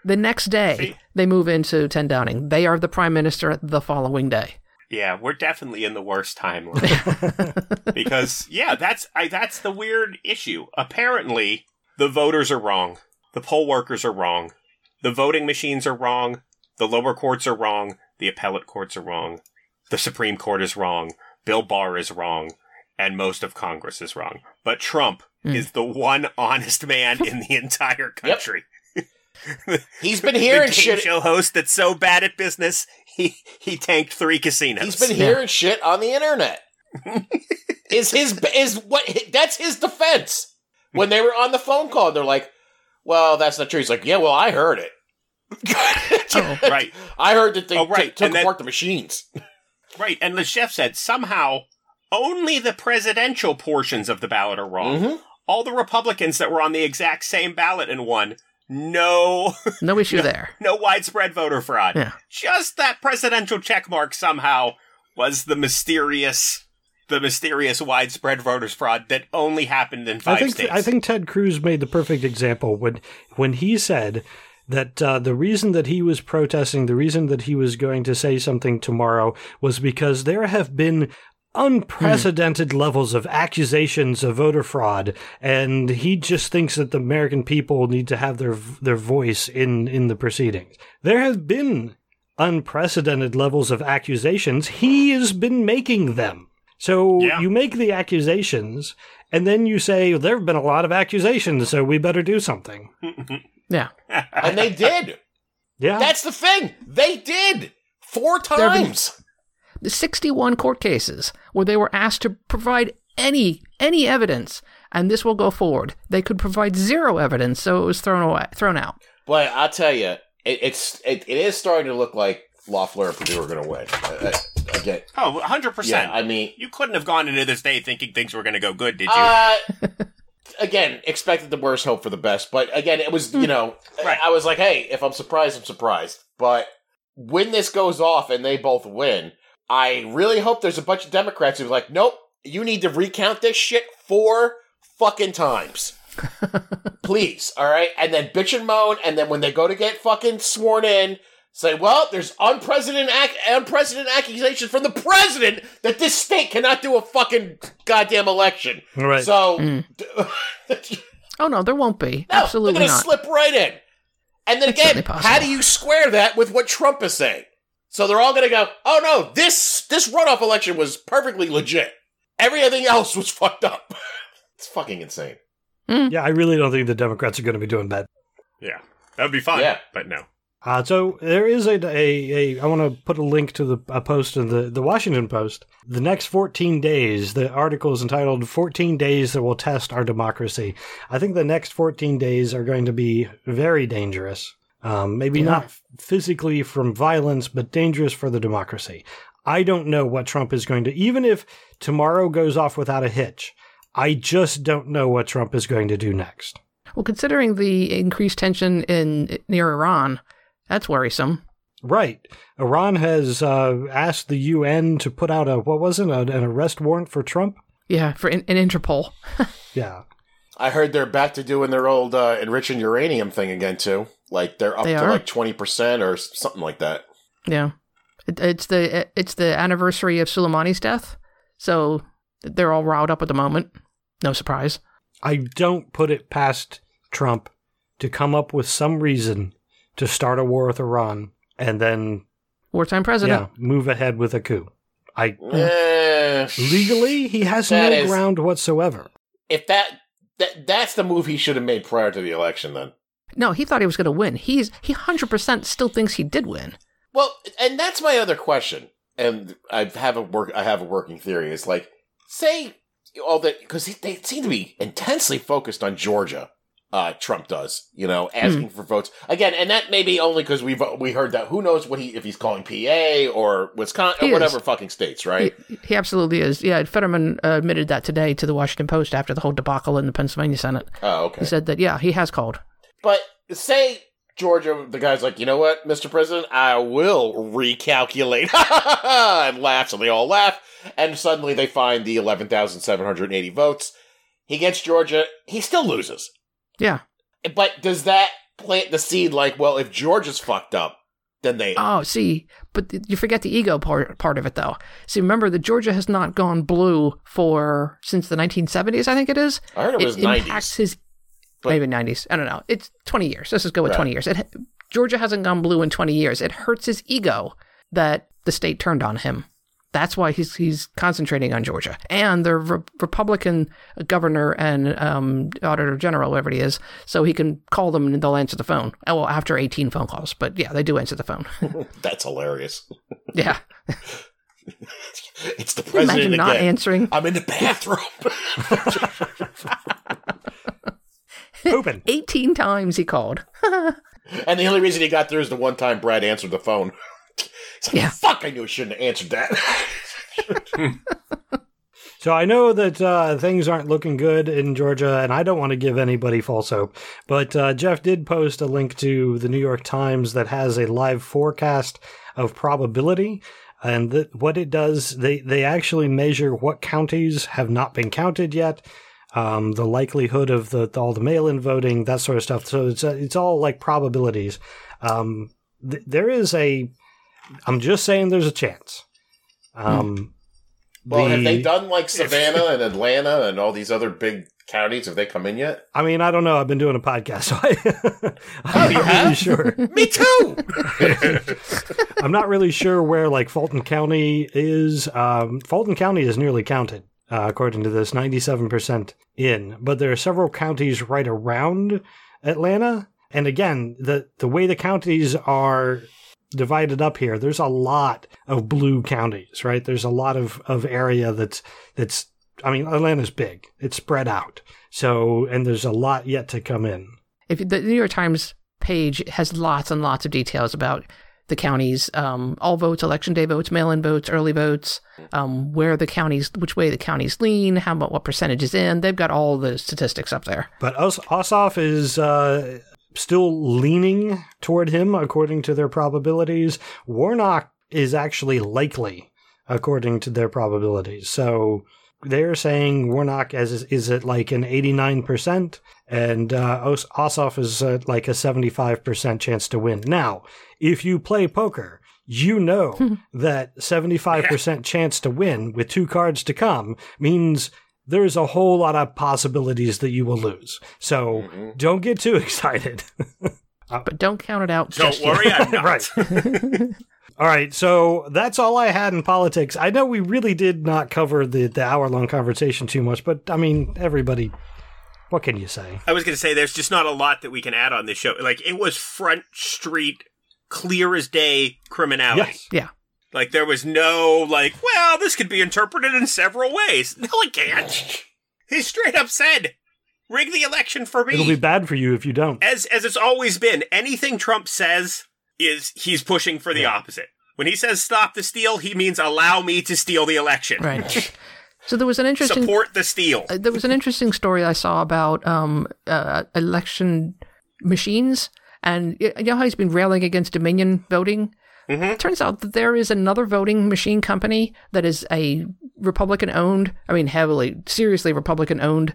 The next day, See? they move into 10 Downing. They are the prime minister the following day. Yeah, we're definitely in the worst timeline. because yeah, that's I, that's the weird issue. Apparently, the voters are wrong. The poll workers are wrong. The voting machines are wrong. The lower courts are wrong. The appellate courts are wrong. The Supreme Court is wrong. Bill Barr is wrong. And most of Congress is wrong. But Trump Hmm. is the one honest man in the entire country. He's been the hearing game shit. show host that's so bad at business, he he tanked three casinos. He's been Yeah. hearing shit on the internet. is his is what that's his defense. When they were on the phone call, they're like, "Well, that's not true." He's like, "Yeah, well, I heard it. Oh. right. I heard that they Oh, right. t- took And then- apart the machines." Right, and the chef said somehow only the presidential portions of the ballot are wrong. Mhm. All the Republicans that were on the exact same ballot and won, no, No issue there. no widespread voter fraud. Yeah. Just that presidential checkmark somehow was the mysterious, the mysterious widespread voters fraud that only happened in five I think states. I think Ted Cruz made the perfect example when when he said that uh, the reason that he was protesting, the reason that he was going to say something tomorrow, was because there have been unprecedented levels of accusations of voter fraud, and he just thinks that the American people need to have their their voice in in the proceedings. There have been unprecedented levels of accusations. He has been making them. So Yeah. you make the accusations, and then you say there have been a lot of accusations, so we better do something. Yeah. And they did. Yeah, That's the thing. They did four have been- times. The 61 court cases where they were asked to provide any any evidence, and this will go forward. They could provide zero evidence, so it was thrown away, thrown out. But I'll tell you, it, it's it, it is starting to look like Loeffler and Perdue are going to win. I, I, I get. oh, 100%. Yeah, I mean, you couldn't have gone into this day thinking things were going to go good, did you? Uh, again, expected the worst, hope for the best. But again, it was you know, Right. I was like, hey, if I'm surprised, I'm surprised. But when this goes off and they both win, I really hope there's a bunch of Democrats who's like, nope, you need to recount this shit four fucking times. Please, all right? And then bitch and moan, and then when they go to get fucking sworn in, say, well, there's unprecedented, ac- unprecedented accusations from the president that this state cannot do a fucking goddamn election. right. So, Mm. no, Oh no, there won't be. absolutely they're Absolutely going to not. slip right in. And then It's again, how do you square that with what Trump is saying? So they're all going to go, "Oh no, this this runoff election was perfectly legit. Everything else was fucked up." it's fucking insane. yeah, I really don't think the Democrats are going to be doing that. yeah. That would be fun, Yeah. but no. Uh, so there is a, a, a I want to put a link to the a post in the, the Washington Post. The next 14 days, the article is entitled 14 Days That Will Test Our Democracy. I think the next 14 days are going to be very dangerous. Um, maybe Yeah. not physically from violence, but dangerous for the democracy. I don't know what Trump is going to, even if tomorrow goes off without a hitch, I just don't know what Trump is going to do next. Well, considering the increased tension in near Iran, that's worrisome. Right. Iran has uh, asked the UN to put out a, what was it, an arrest warrant for Trump? Yeah, for in, in Interpol. Yeah. I heard they're back to doing their old uh, enriching uranium thing again too. Like they're up They to are? like twenty percent or something like that. Yeah, it, it's the it's the anniversary of Soleimani's death, so they're all riled up at the moment. No surprise. I don't put it past Trump to come up with some reason to start a war with Iran and then Wartime president. yeah, move ahead with a coup. I Eh, legally he has no is- ground whatsoever. if that, that that's the move he should have made prior to the election, then. No, he thought he was going to win. He's he hundred percent still thinks he did win. Well, and that's my other question, and I have a work. I have a working theory. It's like say all that because they seem to be intensely focused on Georgia. Uh, Trump does, you know, asking for votes again, and that may be only because we've we heard that. Who knows what he if he's calling PA or Wisconsin He or is. whatever fucking states, right? He, he absolutely is. Yeah, Fetterman uh, admitted that today to the Washington Post after the whole debacle in the Pennsylvania Senate. Oh, okay. He said that yeah, he has called. But say Georgia, the guy's like, you know what, Mr. President, I will recalculate, and laughs, and they all laugh, and suddenly they find the eleven thousand seven hundred eighty votes. He gets Georgia, he still loses. Yeah. But does that plant the seed? Like, well, if Georgia's fucked up, then they. Oh, see, but th- you forget the ego part part of it though. See, remember that Georgia has not gone blue for since the 1970s. I think it is. I heard it was it nineties. impacts his But- maybe 90s. I don't know. It's 20 years. Let's just go with Right. 20 years. It, Georgia hasn't gone blue in 20 years. It hurts his ego that the state turned on him. That's why he's he's concentrating on Georgia and the re- Republican governor and um, auditor general, whoever he is, so he can call them and they'll answer the phone. Oh, well, after 18 phone calls, but yeah, they do answer the phone. That's hilarious. yeah, It's the Can you imagine not again. answering. I'm in the bathroom. Open. 18 times he called. and the only reason he got through is the one time Brad answered the phone. He's like, Yeah. Fuck! I knew I shouldn't have answered that. So I know that uh, things aren't looking good in Georgia, and I don't want to give anybody false hope. But uh, Jeff did post a link to the New York Times that has a live forecast of probability. And th- what it does, they, they actually measure what counties have not been counted yet, um, the likelihood of the all the mail-in voting, that sort of stuff. So it's uh, it's all like probabilities. Um, th- there is a, I'm just saying, there's a chance. Um, well, have they done like Savannah and Atlanta and all these other big counties? Have they come in yet? I mean, I don't know. I've been doing a podcast, so I, I'm Oh, not really sure. Me too. I'm not really sure where like Fulton County is. Um, Fulton County is nearly counted, uh, according to this, 97% in. But there are several counties right around Atlanta, and again, the the way the counties are divided up here, there's a lot of blue counties, right? There's a lot of of area that's that's. I mean, Atlanta's big. It's spread out. So, and there's a lot yet to come in. if the New York Times page has lots and lots of details about the counties, um, all votes, election day votes, mail-in votes, early votes, um, where the counties, which way the counties lean, how about what percentage is in. They've got all the statistics up there. But Os- Ossoff is uh, still leaning toward him, according to their probabilities. Warnock is actually likely, according to their probabilities. So they're saying Warnock is, is at like an 89%, and uh, Os- Ossoff is at like a 75% chance to win. Now, if you play poker, you know that 75% chance to win with two cards to come means there's a whole lot of possibilities that you will lose. So Mhm. don't get too excited. But don't count it out. Don't just yet. worry, I'm not. right. all right. So that's all I had in politics. I know we really did not cover the, the hour long conversation too much, but I mean, everybody, what can you say? I was going to say there's just not a lot that we can add on this show. Like it was front street, clear as day criminality. Yes. Yeah. Like there was no like, well, this could be interpreted in several ways. No, it can't. He straight up said, "Rig the election for me." It'll be bad for you if you don't. as as it's always been. Anything Trump says is he's pushing for the opposite. When he says stop the steal, he means allow me to steal the election. Right. So there was an interesting Support the steal. uh, there was an interesting story I saw about um, uh, election machines, and you know how he's been railing against Dominion voting. Mhm. Turns out that there is another voting machine company that is a Republican owned, I mean, heavily, seriously Republican owned.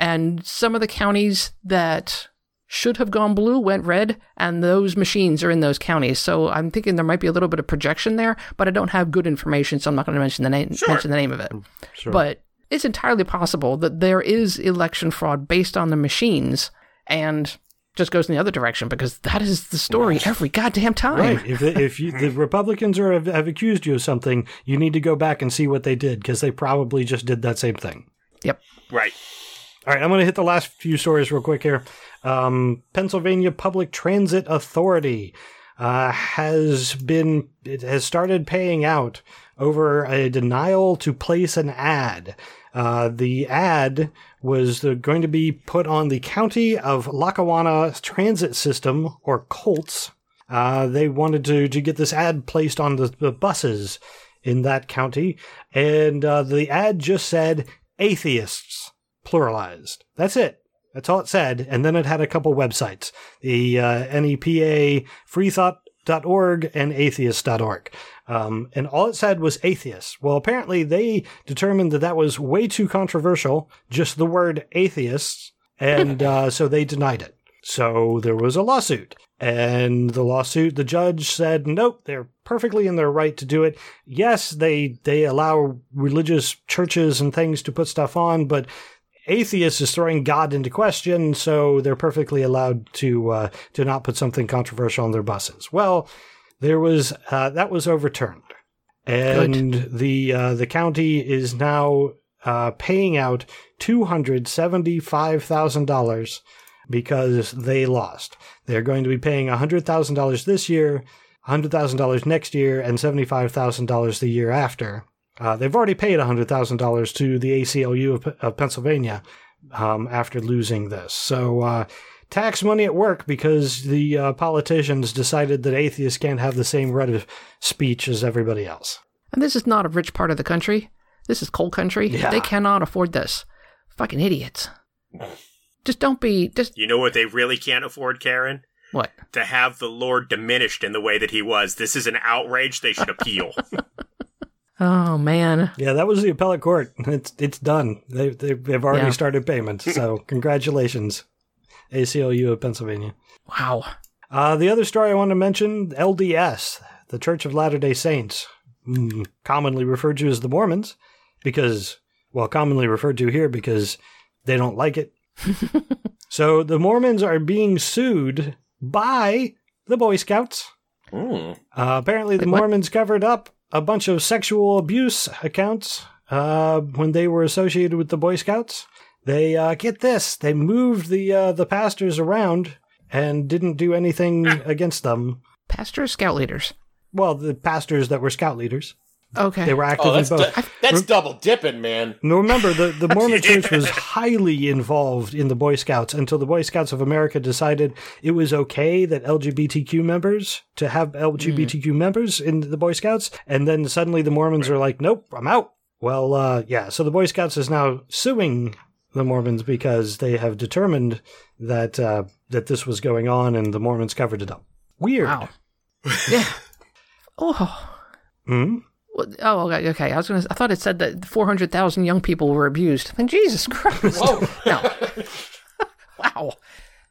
And some of the counties that should have gone blue went red, and those machines are in those counties. So I'm thinking there might be a little bit of projection there, but I don't have good information, so I'm not going to mention the name Sure. mention the name of it. Sure. But it's entirely possible that there is election fraud based on the machines, and just goes in the other direction because that is the story every goddamn time. Right. If if you, the Republicans are have, have accused you of something, you need to go back and see what they did because they probably just did that same thing. Yep. Right. All right, I'm going to hit the last few stories real quick here. Um, Pennsylvania Public Transit Authority uh, has been it has started paying out over a denial to place an ad. Uh, the ad was going to be put on the County of Lackawanna Transit System, or COLTS. Uh, they wanted to, to get this ad placed on the, the buses in that county, and uh, the ad just said atheists pluralized. That's it. That's all it said. And then it had a couple websites the uh, NEPA, freethought.org, and atheist.org. Um, and all it said was atheists. Well, apparently they determined that that was way too controversial, just the word atheists, and uh, so they denied it. So there was a lawsuit. And the lawsuit, the judge said, nope, they're perfectly in their right to do it. Yes, they, they allow religious churches and things to put stuff on, but atheists is throwing God into question, so they're perfectly allowed to, uh, to not put something controversial on their buses. Well, there was, uh, that was overturned. And the, uh, the county is now, uh, paying out $275,000 because they lost. They're going to be paying $100,000 this year, $100,000 next year, and $75,000 the year after. Uh, they've already paid $100,000 to the ACLU of, of Pennsylvania um, after losing this. So, uh, tax money at work because the uh, politicians decided that atheists can't have the same right of speech as everybody else. And this is not a rich part of the country. This is coal country. Yeah. They cannot afford this. Fucking idiots. Just don't be just You know what they really can't afford, Karen? what? To have the Lord diminished in the way that he was. This is an outrage they should appeal. Oh man. Yeah, that was the appellate court. It's it's done. They, they they've already Yeah. started payments. So congratulations, ACLU of Pennsylvania. Wow. Uh, the other story I want to mention, LDS, the Church of Latter Day Saints, mm, commonly referred to as the Mormons, because well, commonly referred to here because they don't like it. so the Mormons are being sued by the Boy Scouts. Mm. Uh, apparently, the Wait. Mormons covered up a bunch of sexual abuse accounts uh, when they were associated with the Boy Scouts. They uh, get this: they moved the uh, the pastors around and didn't do anything against them. Pastors, scout leaders. Well, the pastors that were scout leaders, Okay. they were active Oh, in both. du- that's double dipping, man. Now remember, the, the Mormon church was highly involved in the Boy Scouts until the Boy Scouts of America decided it was okay that LGBTQ members to have LGBTQ members in the Boy Scouts, and then suddenly the Mormons are like, "Nope, I'm out." Well, uh, yeah, so the Boy Scouts is now suing the Mormons because they have determined that uh, that this was going on, and the Mormons covered it up. Weird. Wow. yeah. Oh. Hmm? Well, Oh, okay. okay. I was gonna. I thought it said that four hundred thousand young people were abused. And Jesus Christ! no. wow.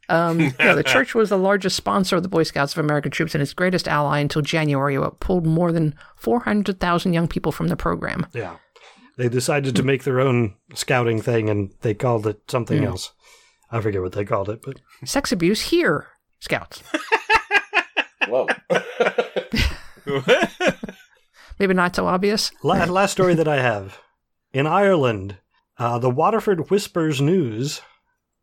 Um, no, the church was the largest sponsor of the Boy Scouts of American troops and its greatest ally until January. It pulled more than four hundred thousand young people from the program. Yeah. They decided to make their own scouting thing, and they called it something else. I forget what they called it, but Sex abuse here, Scouts. Whoa. Maybe not so obvious. La- last story that I have. In Ireland, uh, the Waterford Whispers News,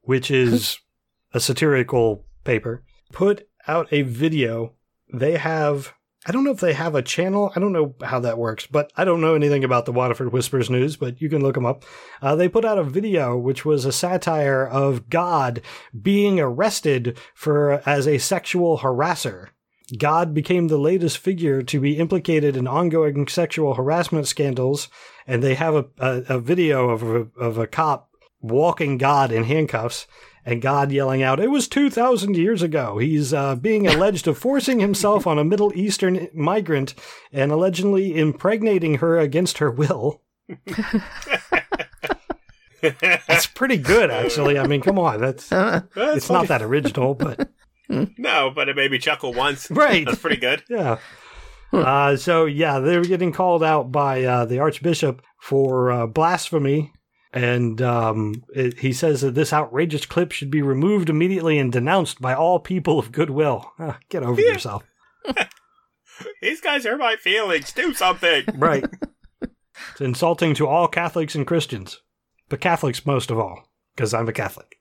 which is a satirical paper, put out a video. They have, I don't know if they have a channel. I don't know how that works, but I don't know anything about the Waterford Whispers News, but you can look them up. Uh, they put out a video which was a satire of God being arrested for as a sexual harasser. God became the latest figure to be implicated in ongoing sexual harassment scandals, and they have a, a, a video of a, of a cop walking God in handcuffs, and God yelling out, It was 2,000 years ago. He's uh, being alleged of forcing himself on a Middle Eastern migrant and allegedly impregnating her against her will. That's pretty good, actually. I mean, come on. That's Uh, It's not that original, but No, but it made me chuckle once. right. That's pretty good. Yeah. Uh, so yeah, they're getting called out by uh, the archbishop for uh, blasphemy, and um, it, he says that this outrageous clip should be removed immediately and denounced by all people of goodwill. Get over Yeah. yourself, These guys hurt my feelings. Do something. right? it's insulting to all Catholics and Christians, but Catholics most of all, because I'm a Catholic.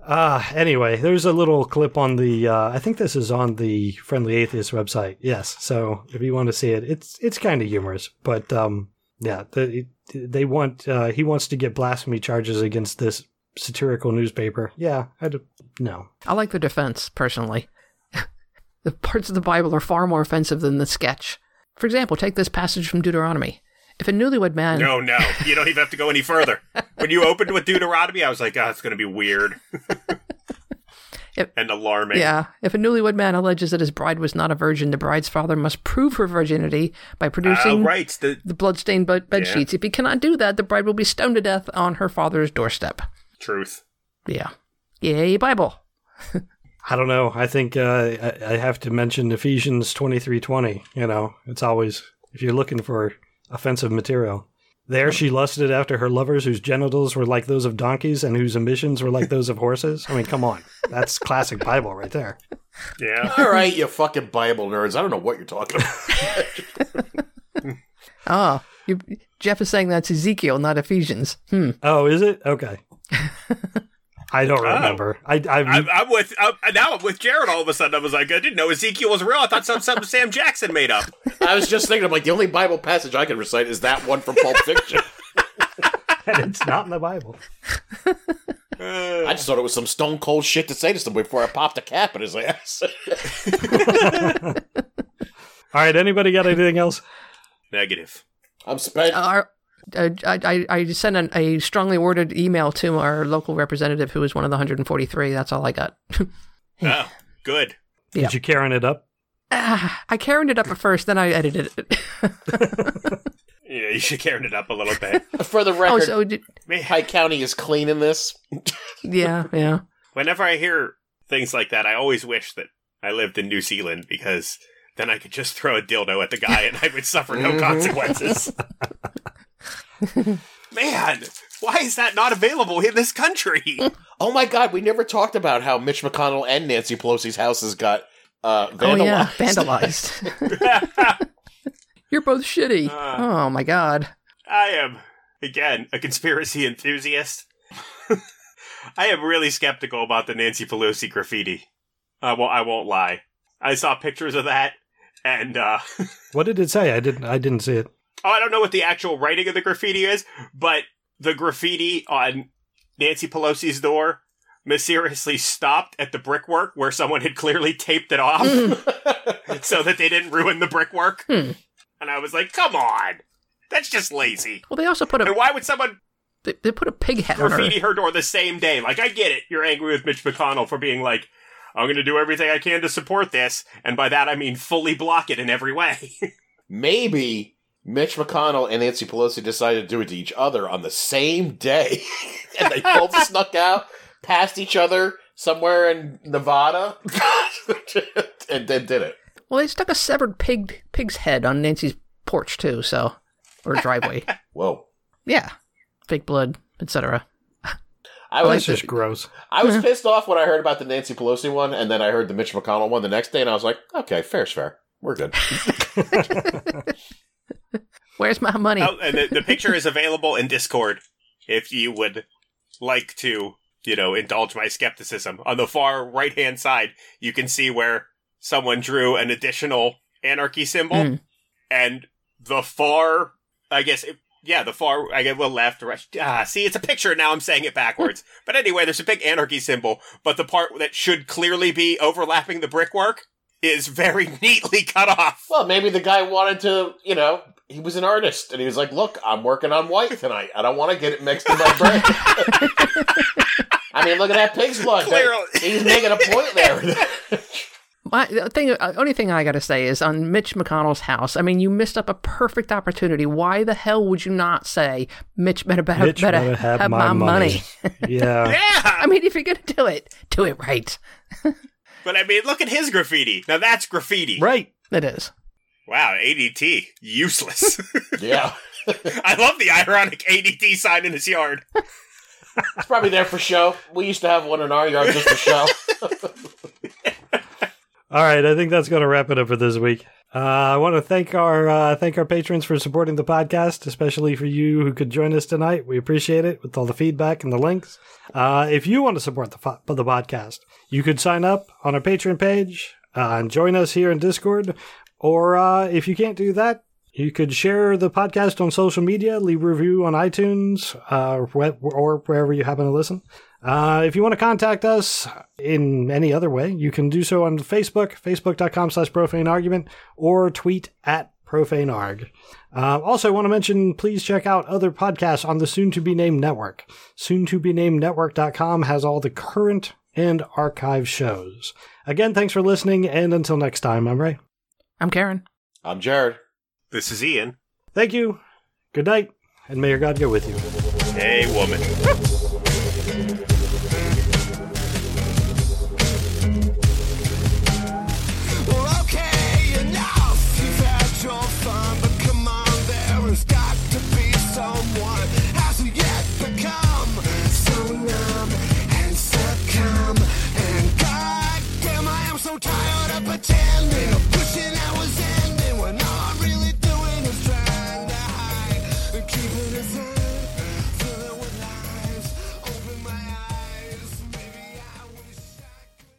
Uh, anyway, there's a little clip on the. Uh, I think this is on the Friendly Atheist website. Yes, so if you want to see it, it's it's kind of humorous, but um, yeah, the, they want uh, he wants to get blasphemy charges against this satirical newspaper. Yeah, I no. I like the defense, personally. the parts of the Bible are far more offensive than the sketch. For example, take this passage from Deuteronomy. If a newlywed man. No, no. You don't even have to go any further. When you opened with Deuteronomy, I was like, oh, it's going to be weird Yep. and alarming. Yeah, if a newlywed man alleges that his bride was not a virgin, the bride's father must prove her virginity by producing right. The the bloodstained bed, bed Yeah. sheets. If he cannot do that, the bride will be stoned to death on her father's doorstep. truth. Yeah. Yay, Bible. I don't know. I think uh, I, I have to mention Ephesians twenty three twenty. You know, it's always if you're looking for offensive material. There she lusted after her lovers whose genitals were like those of donkeys and whose emissions were like those of horses. I mean, come on. That's classic Bible right there. Yeah. All right, you fucking Bible nerds. I don't know what you're talking about. Ah, you, Jeff is saying that's Ezekiel, not Ephesians. Hmm. Oh, is it? Okay. I don't remember. I, I, I'm, I'm with I'm, now. I'm with Jared. All of a sudden, I was like, I didn't know Ezekiel was real. I thought some something Sam Jackson made up. I was just thinking, I'm like, the only Bible passage I can recite is that one from Pulp Fiction. and it's not in the Bible. I just thought it was some stone cold shit to say to somebody before I popped a cap in his ass. All right. Anybody got anything else? negative. I'm spent. Our, uh, I, I, I sent an, a strongly worded email to our local representative who was one of the 143. That's all I got. Oh, good. Yeah. Did you Karen it up? Ah, I Karened it up at first, then I edited it. Yeah, you should carry it up a little bit. For the oh, record, so did, Man, Pike County is clean in this. yeah, yeah. whenever I hear things like that, I always wish that I lived in New Zealand because then I could just throw a dildo at the guy and I would suffer no consequences. Man, why is that not available in this country? Oh my god, we never talked about how Mitch McConnell and Nancy Pelosi's houses got uh, vandalized. Oh, yeah, vandalized. You're both shitty. Ah. oh, my God. I am, again, a conspiracy enthusiast. I am really skeptical about the Nancy Pelosi graffiti. Uh, well, I won't lie. I saw pictures of that, and uh, What did it say? I didn't. I didn't see it. Oh, I don't know what the actual writing of the graffiti is, but the graffiti on Nancy Pelosi's door mysteriously stopped at the brickwork where someone had clearly taped it off so that they didn't ruin the brickwork. Hmm. And I was like, come on. That's just lazy. Well, they also put And a why would someone they, they put a pig head on her. graffiti her door the same day? Like, I get it. You're angry with Mitch McConnell for being like, I'm going to do everything I can to support this. And by that, I mean fully block it in every way. Maybe Mitch McConnell and Nancy Pelosi decided to do it to each other on the same day. and they both snuck out past each other somewhere in Nevada and then did it. Well, they stuck a severed pig pig's head on Nancy's porch too, so or driveway. Whoa. yeah, fake blood, etc. I was just gross. I was pissed off when I heard about the Nancy Pelosi one, and then I heard the Mitch McConnell one the next day, and I was like, okay, fair's fair. We're good. Where's my money? oh, and the, the picture is available in Discord if you would like to, you know, indulge my skepticism. On the far right hand side, you can see where someone drew an additional anarchy symbol, Mm. and the far, I guess, it, yeah, the far, I guess, well, left, right. Ah, see, it's a picture now. I'm saying it backwards. but anyway, there's a big anarchy symbol, but the part that should clearly be overlapping the brickwork is very neatly cut off. Well, maybe the guy wanted to, you know, he was an artist, and he was like, look, I'm working on white tonight. I don't want to get it mixed in my brain. I mean, look at that pig's blood. Clearly. He's making a point there. My the thing, uh, only thing I got to say is on Mitch McConnell's house. I mean, you missed up a perfect opportunity. Why the hell would you not say Mitch better better, Mitch better better have have, my my, money? yeah. Yeah. I mean, if you're gonna do it, do it right. But I mean, look at his graffiti. Now that's graffiti. Right. It is. Wow, ADT. Useless. yeah. I love the ironic ADT sign in his yard. It's probably there for show. We used to have one in our yard just for show. All right, I think that's going to wrap it up for this week. Uh, I want to thank our uh, thank our patrons for supporting the podcast, especially for you who could join us tonight. We appreciate it with all the feedback and the links. Uh, if you want to support the fo- the podcast, you could sign up on our Patreon page uh, and join us here in Discord. Or uh, if you can't do that, you could share the podcast on social media, leave a review on iTunes, uh, or wherever you happen to listen. Uh, if you want to contact us in any other way, you can do so on Facebook, facebook.com slash or tweet at profanearg. Uh, also, I want to mention please check out other podcasts on the soon to be named network. Soon to be named network.com has all the current and archive shows. Again, thanks for listening, and until next time, I'm Ray. I'm Karen. I'm Jared. This is Ian. Thank you, good night, and may your God go with you. Hey, woman.